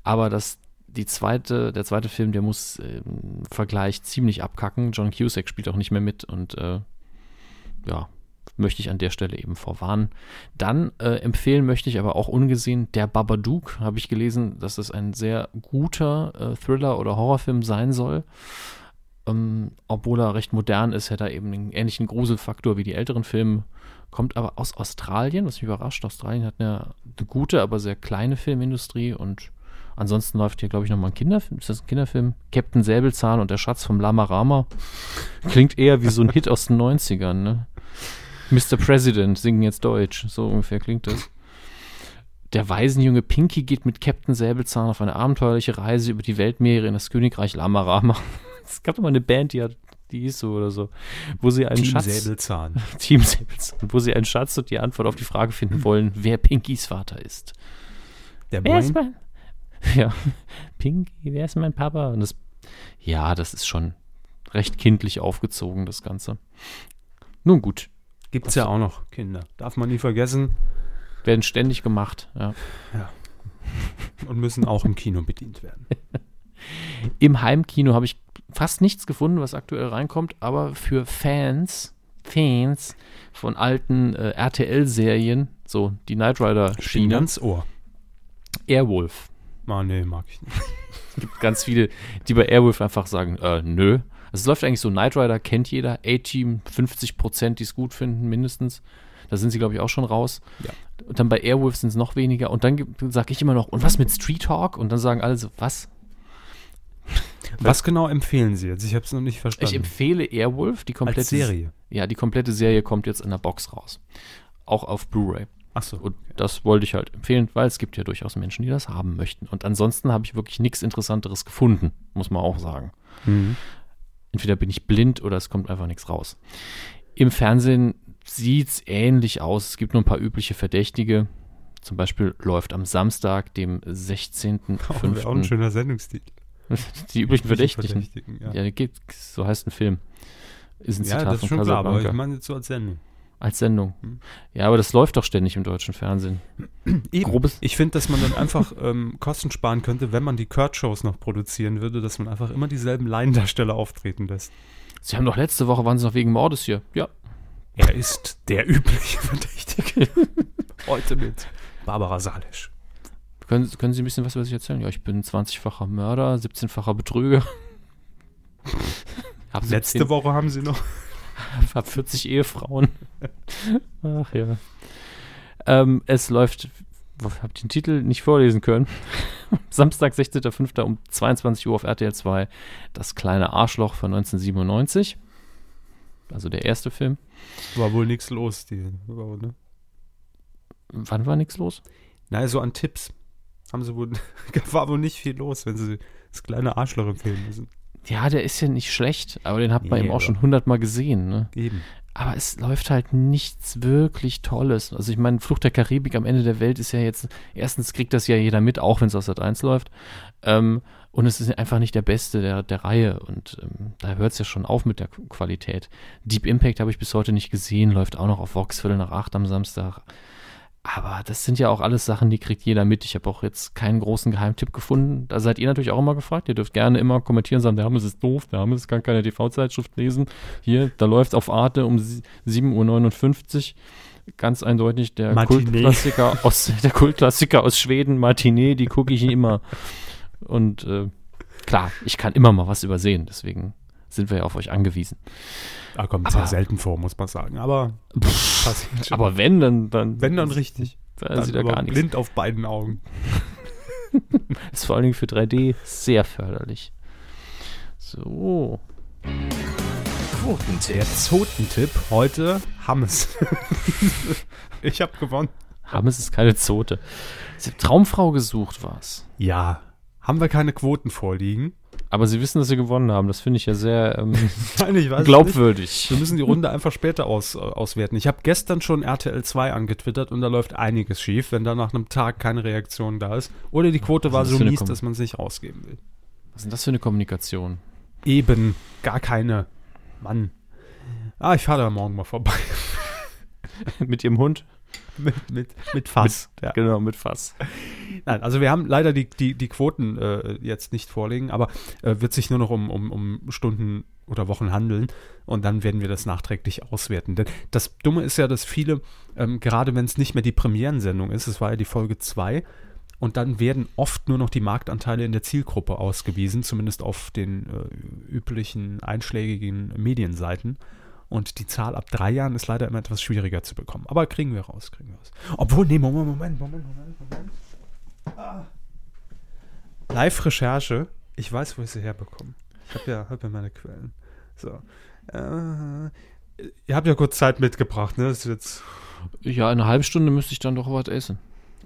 Aber dass die zweite, der zweite Film, der muss äh, im Vergleich ziemlich abkacken. John Cusack spielt auch nicht mehr mit und äh, ja, möchte ich an der Stelle eben vorwarnen. Dann äh, empfehlen möchte ich aber auch ungesehen Der Babadook, habe ich gelesen, dass das ein sehr guter äh, Thriller oder Horrorfilm sein soll. Ähm, obwohl er recht modern ist, hätte er eben einen ähnlichen Gruselfaktor wie die älteren Filme. Kommt aber aus Australien, was mich überrascht. Australien hat eine, eine gute, aber sehr kleine Filmindustrie und ansonsten läuft hier, glaube ich, nochmal ein Kinderfilm. Ist das ein Kinderfilm? Captain Säbelzahn und der Schatz vom Lama Rama. Klingt eher wie so ein Hit aus den 90ern, ne? Mr. President singen jetzt Deutsch. So ungefähr klingt das. Der Waisenjunge Pinky geht mit Captain Säbelzahn auf eine abenteuerliche Reise über die Weltmeere in das Königreich Lamarama. Es gab doch mal eine Band, die hat, die ist so oder so, wo sie einen Team Schatz. Säbelzahn. Team Säbelzahn. Wo sie einen Schatz und die Antwort auf die Frage finden wollen, wer Pinkys Vater ist. Der Wer ist mein. Ja, Pinky, wer ist mein Papa? Und das, ja, das ist schon recht kindlich aufgezogen, das Ganze. Nun gut, Gibt's ja auch noch Kinder. Darf man nie vergessen. werden ständig gemacht. Ja. Und müssen auch im Kino bedient werden. Im Heimkino habe ich fast nichts gefunden, was aktuell reinkommt, aber für Fans, Fans von alten äh, RTL-Serien, so die Knight Schiene Rider-Schiene, ans Ohr. Airwolf. Ah, nee, mag ich nicht. Es gibt ganz viele, die bei Airwolf einfach sagen, äh, nö. Also es läuft eigentlich so, Knight Rider kennt jeder, A-Team 50 Prozent, die es gut finden, mindestens. Da sind sie, glaube ich, auch schon raus. Ja. Und dann bei Airwolf sind es noch weniger. Und dann sage ich immer noch, und was mit Street Talk? Und dann sagen alle so, was? Was genau empfehlen Sie jetzt? Ich habe es noch nicht Ich verstanden. empfehle Airwolf, die komplette Als Serie. Ja, die komplette Serie kommt jetzt in der Box raus. Auch auf Blu-ray. Achso. Und das wollte ich halt empfehlen, weil es gibt ja durchaus Menschen, die das haben möchten. Und ansonsten habe ich wirklich nichts Interessanteres gefunden, muss man auch sagen. Mhm. Entweder bin ich blind oder es kommt einfach nichts raus. Im Fernsehen sieht es ähnlich aus. Es gibt nur ein paar übliche Verdächtige. Zum Beispiel läuft am Samstag, dem Auch, wäre auch ein 16.05. schöner Sendungstitel. die üblichen Verdächtigen. Verdächtigen, ja. Ja, gibt, so heißt ein Film. Ist ein Ja, Zitat das ist von schon klar, aber ich meine jetzt so als Sendung. Als Sendung. Hm. Ja, aber das läuft doch ständig im deutschen Fernsehen. Eben. Grobes- Ich finde, dass man dann einfach ähm, Kosten sparen könnte, wenn man die Kurt-Shows noch produzieren würde, dass man einfach immer dieselben Laiendarsteller auftreten lässt. Sie haben doch letzte Woche, waren Sie noch wegen Mordes hier. Ja. Er ist der übliche Verdächtige. Heute mit Barbara Salisch. Können, können Sie ein bisschen was über sich erzählen? Ja, ich bin 20-facher Mörder, 17-facher Betrüger. hab 17, Letzte Woche haben sie noch. Hab 40 Ehefrauen. Ach ja. Ähm, es läuft, hab den Titel nicht vorlesen können. Samstag, 16.05. um 22 Uhr auf RTL 2. Das kleine Arschloch von 1997. Also der erste Film. War wohl nichts los. Die, war, ne? Wann war nichts los? Na, so an Tipps. Haben sie wohl, war wohl nicht viel los, wenn sie das kleine Arschloch empfehlen müssen. Ja, der ist ja nicht schlecht, aber den hat man eben auch schon hundertmal gesehen. Ne? Eben. Aber es läuft halt nichts wirklich Tolles. Also ich meine, Flucht der Karibik am Ende der Welt ist ja jetzt, erstens kriegt das ja jeder mit, auch wenn es aus Sat 1 läuft. Ähm, und es ist einfach nicht der Beste der, der Reihe. Und ähm, da hört es ja schon auf mit der Qu- Qualität. Deep Impact habe ich bis heute nicht gesehen, läuft auch noch auf Vox Viertel nach acht am Samstag. Aber das sind ja auch alles Sachen, die kriegt jeder mit. Ich habe auch jetzt keinen großen Geheimtipp gefunden. Da seid ihr natürlich auch immer gefragt. Ihr dürft gerne immer kommentieren und sagen, der Hammes ist doof, der Hammes kann keine TV-Zeitschrift lesen. Hier, da läuft auf Arte um sie- 7.59 Uhr. ganz eindeutig der. Kultklassiker aus der Kultklassiker aus Schweden, Matinee, die gucke ich immer. Und äh, klar, ich kann immer mal was übersehen, deswegen sind wir ja auf euch angewiesen. Ah, kommt Aber- sehr selten vor, muss man sagen. Aber schon. Aber wenn, dann, dann wenn dann richtig. dann Dann sieht er gar nichts. blind auf beiden Augen. Ist vor allen Dingen für 3D sehr förderlich. So. Quotentipp. Der Zotentipp heute Hammes. ich habe gewonnen. Hammes ist keine Zote. Sie haben Traumfrau gesucht war's. Ja. Haben wir keine Quoten vorliegen? Aber sie wissen, dass sie gewonnen haben. Das finde ich ja sehr ähm, Nein, es nicht. glaubwürdig. Wir müssen die Runde einfach später aus, äh, auswerten. Ich habe gestern schon RTL 2 angetwittert und da läuft einiges schief, wenn da nach einem Tag keine Reaktion da ist. Oder die Quote war so mies, Kom- dass man es nicht rausgeben will. Was ist denn das für eine Kommunikation? Eben, gar keine. Mann. Ah, ich fahre da morgen mal vorbei. mit ihrem Hund? mit, mit, mit Fass. ja. Genau, mit Fass. Nein, also wir haben leider die, die, die Quoten äh, jetzt nicht vorliegen, aber äh, wird sich nur noch um, um, um Stunden oder Wochen handeln und dann werden wir das nachträglich auswerten. Denn das Dumme ist ja, dass viele, ähm, gerade wenn es nicht mehr die Premierensendung ist, es war ja die Folge 2, und dann werden oft nur noch die Marktanteile in der Zielgruppe ausgewiesen, zumindest auf den äh, üblichen einschlägigen Medienseiten. Und die Zahl ab drei Jahren ist leider immer etwas schwieriger zu bekommen. Aber kriegen wir raus, kriegen wir raus. Obwohl, nee, Moment, Moment, Moment, Moment, Moment. Ah. Live-Recherche. Ich weiß, wo ich sie herbekomme. Ich habe ja, hab ja meine Quellen. So. Äh, ihr habt ja kurz Zeit mitgebracht, ne? Das ist jetzt Ja, in einer halben Stunde müsste ich dann doch was essen.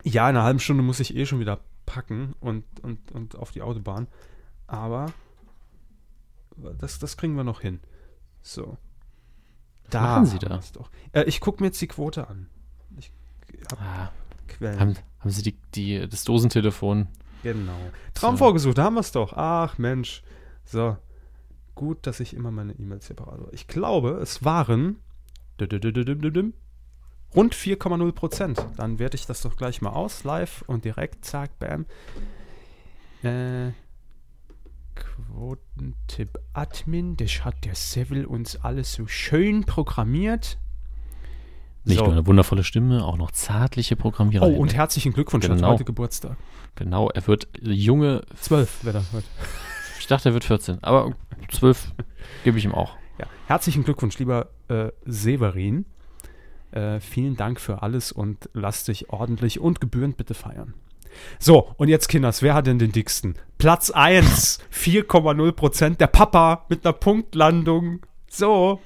ja, in einer halben Stunde muss ich eh schon wieder packen und, und, und auf die Autobahn. Aber das, das kriegen wir noch hin. So. Da machen Sie da? Äh, ich gucke mir jetzt die Quote an. Ich habe Ah, Quellen. haben, haben Sie die, die, das Dosentelefon? Genau. Traum vorgesucht, da haben wir es doch. Ach Mensch. So. Gut, dass ich immer meine E-Mails separat habe. Ich glaube, es waren rund 4,0 Prozent. Dann werte ich das doch gleich mal aus, live und direkt, zack, bam. Äh, Quotentipp Admin, das hat der Seville uns alles so schön programmiert. Nicht So. nur eine wundervolle Stimme, auch noch zärtliche Programmierer. Oh, und herzlichen Glückwunsch, Genau. heute Geburtstag. Genau, er wird junge. Zwölf wäre er heute. Ich dachte, er wird 14, aber 12 gebe ich ihm auch. Ja, herzlichen Glückwunsch, lieber äh, Severin. Äh, vielen Dank für alles und lass dich ordentlich und gebührend bitte feiern. So, und jetzt, Kinders, wer hat denn den dicksten? Platz 1, 4,0 Prozent. Der Papa mit einer Punktlandung. So.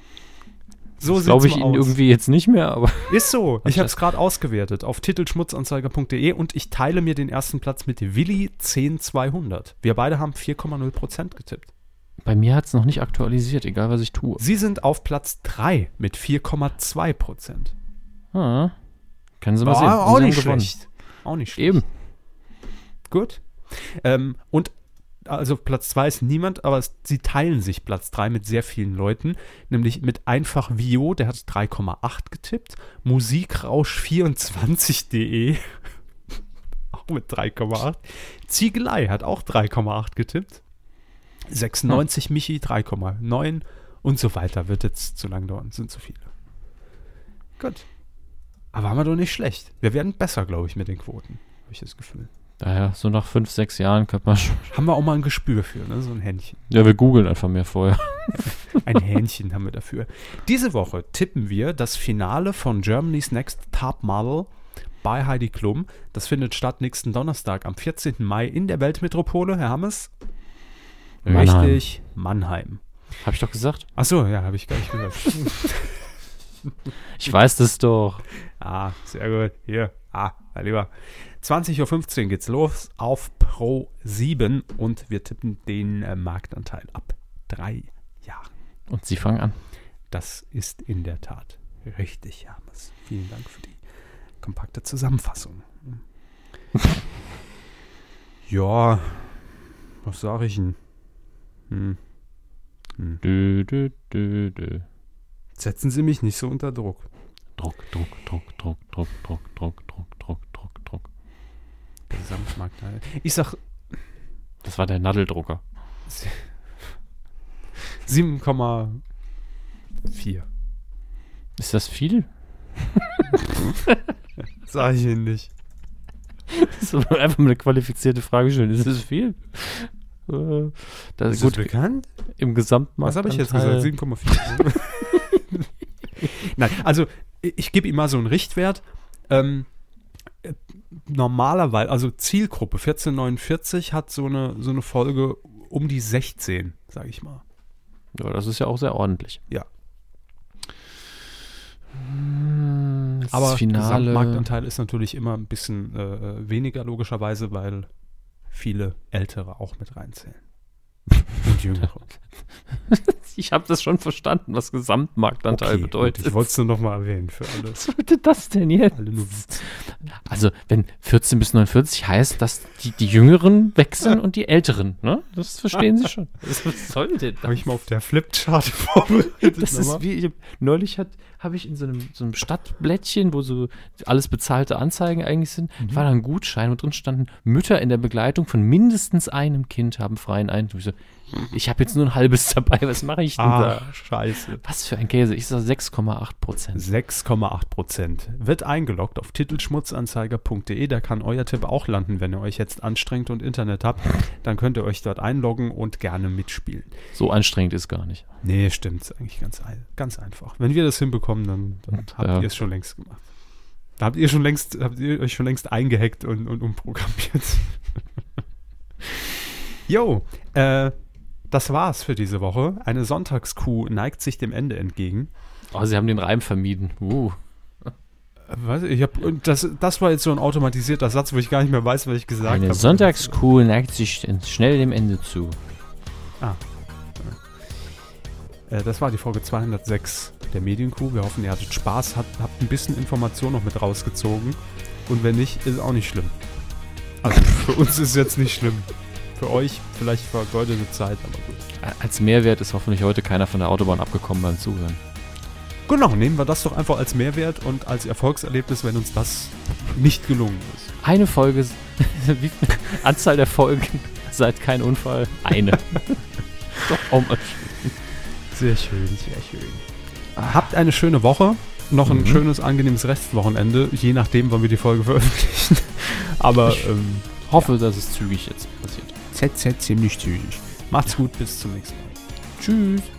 So glaube ich Ihnen irgendwie jetzt nicht mehr, aber Ist so. Ich habe es gerade ausgewertet auf titelschmutzanzeiger.de und ich teile mir den ersten Platz mit Willi 10200. Wir beide haben 4,0 Prozent getippt. bei mir hat es noch nicht aktualisiert, egal was ich tue. Sie sind auf Platz 3 mit 4,2 Prozent. Ah, können Sie mal War sehen. auch nicht gewonnen. schlecht. Auch nicht schlecht. Eben. Gut. Ähm, und also Platz 2 ist niemand, aber es, sie teilen sich Platz 3 mit sehr vielen Leuten, nämlich mit einfach Vio, der hat 3,8 getippt, Musikrausch24.de auch mit 3,8, Ziegelei hat auch 3,8 getippt, 96 Michi 3,9 und so weiter, wird jetzt zu lang dauern, sind zu viele. Gut. Aber haben wir doch nicht schlecht. Wir werden besser, glaube ich, mit den Quoten, habe ich das Gefühl. Daher, so nach fünf, sechs Jahren könnte man schon. Haben wir auch mal ein Gespür für, ne? So ein Händchen. Ja, wir googeln einfach mehr vorher. Ein Hähnchen haben wir dafür. Diese Woche tippen wir das Finale von Germany's Next Top Model bei Heidi Klum. Das findet statt nächsten Donnerstag am 14. Mai in der Weltmetropole. Herr Hammes? Mannheim. Richtig, Mannheim. Habe ich doch gesagt. Achso, ja, habe ich gar nicht gehört. Ich weiß das doch. ah, sehr gut. Hier. Ah, mein Lieber. 20.15 Uhr geht's los auf Pro 7 und wir tippen den äh, Marktanteil ab drei Jahren. Und Sie fangen an. Das ist in der Tat richtig, Hermes. Vielen Dank für die kompakte Zusammenfassung. ja, was sage ich denn? Hm. Dö, dö, dö, dö. Setzen Sie mich nicht so unter Druck, Druck, Druck, Druck, Druck, Druck, Druck, Druck, Druck, Druck. Gesamtmarktanteil. Ich sag Das war der Nadeldrucker. 7,4. Ist das viel? Sag ich Ihnen nicht. Das ist einfach mal eine qualifizierte Frage stellen. Ist es viel? Äh, das Ist gut, das bekannt? im Gesamtmarkt. Was habe ich jetzt gesagt? 7,4. Nein, also ich, ich gebe ihm mal so einen Richtwert. Ähm, äh, normalerweise, also Zielgruppe 1449 hat so eine, so eine Folge um die 16, sage ich mal. Ja, das ist ja auch sehr ordentlich. Ja. Hm, das Aber Finale. Gesamtmarktanteil ist natürlich immer ein bisschen äh, äh, weniger, logischerweise, weil viele Ältere auch mit reinzählen. Und Jüngere. Ich habe das schon verstanden, was Gesamtmarktanteil Okay, bedeutet. Ich wollte es nur noch mal erwähnen für alle. Was bedeutet das denn jetzt? Also, wenn 14 bis 49 heißt, dass die, die Jüngeren wechseln und die Älteren, ne? Das verstehen Sie schon. Was soll denn Habe ich mal auf der Flipchart vorbereitet. Das ist wie, ich neulich hat, habe ich in so einem, so einem Stadtblättchen, wo so alles bezahlte Anzeigen eigentlich sind, war da ein Gutschein, wo drin standen, Mütter in der Begleitung von mindestens einem Kind haben freien Eintritt. Ich, so, ich habe jetzt nur ein halbes dabei, was mache Ah, da? scheiße. Was für ein Käse? Ich sage 6,8 Prozent. 6,8 Prozent. Wird eingeloggt auf titelschmutzanzeiger.de. Da kann euer Tipp auch landen, wenn ihr euch jetzt anstrengt und Internet habt. Dann könnt ihr euch dort einloggen und gerne mitspielen. So anstrengend ist gar nicht. Nee, stimmt. Ist eigentlich ganz, ganz einfach. Wenn wir das hinbekommen, dann, dann habt Ja. ihr es schon längst gemacht. Da habt ihr schon längst, habt ihr euch schon längst eingehackt und, und umprogrammiert. Jo, äh, das war's für diese Woche. Eine Sonntagskuh neigt sich dem Ende entgegen. Oh, sie haben den Reim vermieden. Uh. Was? Ich hab, das, das war jetzt so ein automatisierter Satz, wo ich gar nicht mehr weiß, was ich gesagt habe. Eine Sonntagskuh neigt sich schnell dem Ende zu. Äh, das war die Folge 206 der Medienkuh. Wir hoffen, ihr hattet Spaß, habt, habt ein bisschen Information noch mit rausgezogen. Und wenn nicht, ist auch nicht schlimm. Also für uns ist es jetzt nicht schlimm. Für euch vielleicht vergeudete Zeit, aber gut. Als Mehrwert ist hoffentlich heute keiner von der Autobahn abgekommen beim Zuhören. Genau, nehmen wir das doch einfach als Mehrwert und als Erfolgserlebnis, wenn uns das nicht gelungen ist. Eine Folge, wie viel Anzahl der Folgen seit kein Unfall? Eine. Doch, auch mal. Sehr schön, sehr schön. Habt eine schöne Woche. Noch ein Mhm. schönes, angenehmes Restwochenende, je nachdem, wann wir die Folge veröffentlichen. Aber Ich- ähm, Hoffe, dass es zügig jetzt passiert. ZZ ziemlich zügig. Macht's gut, bis zum nächsten Mal. Tschüss.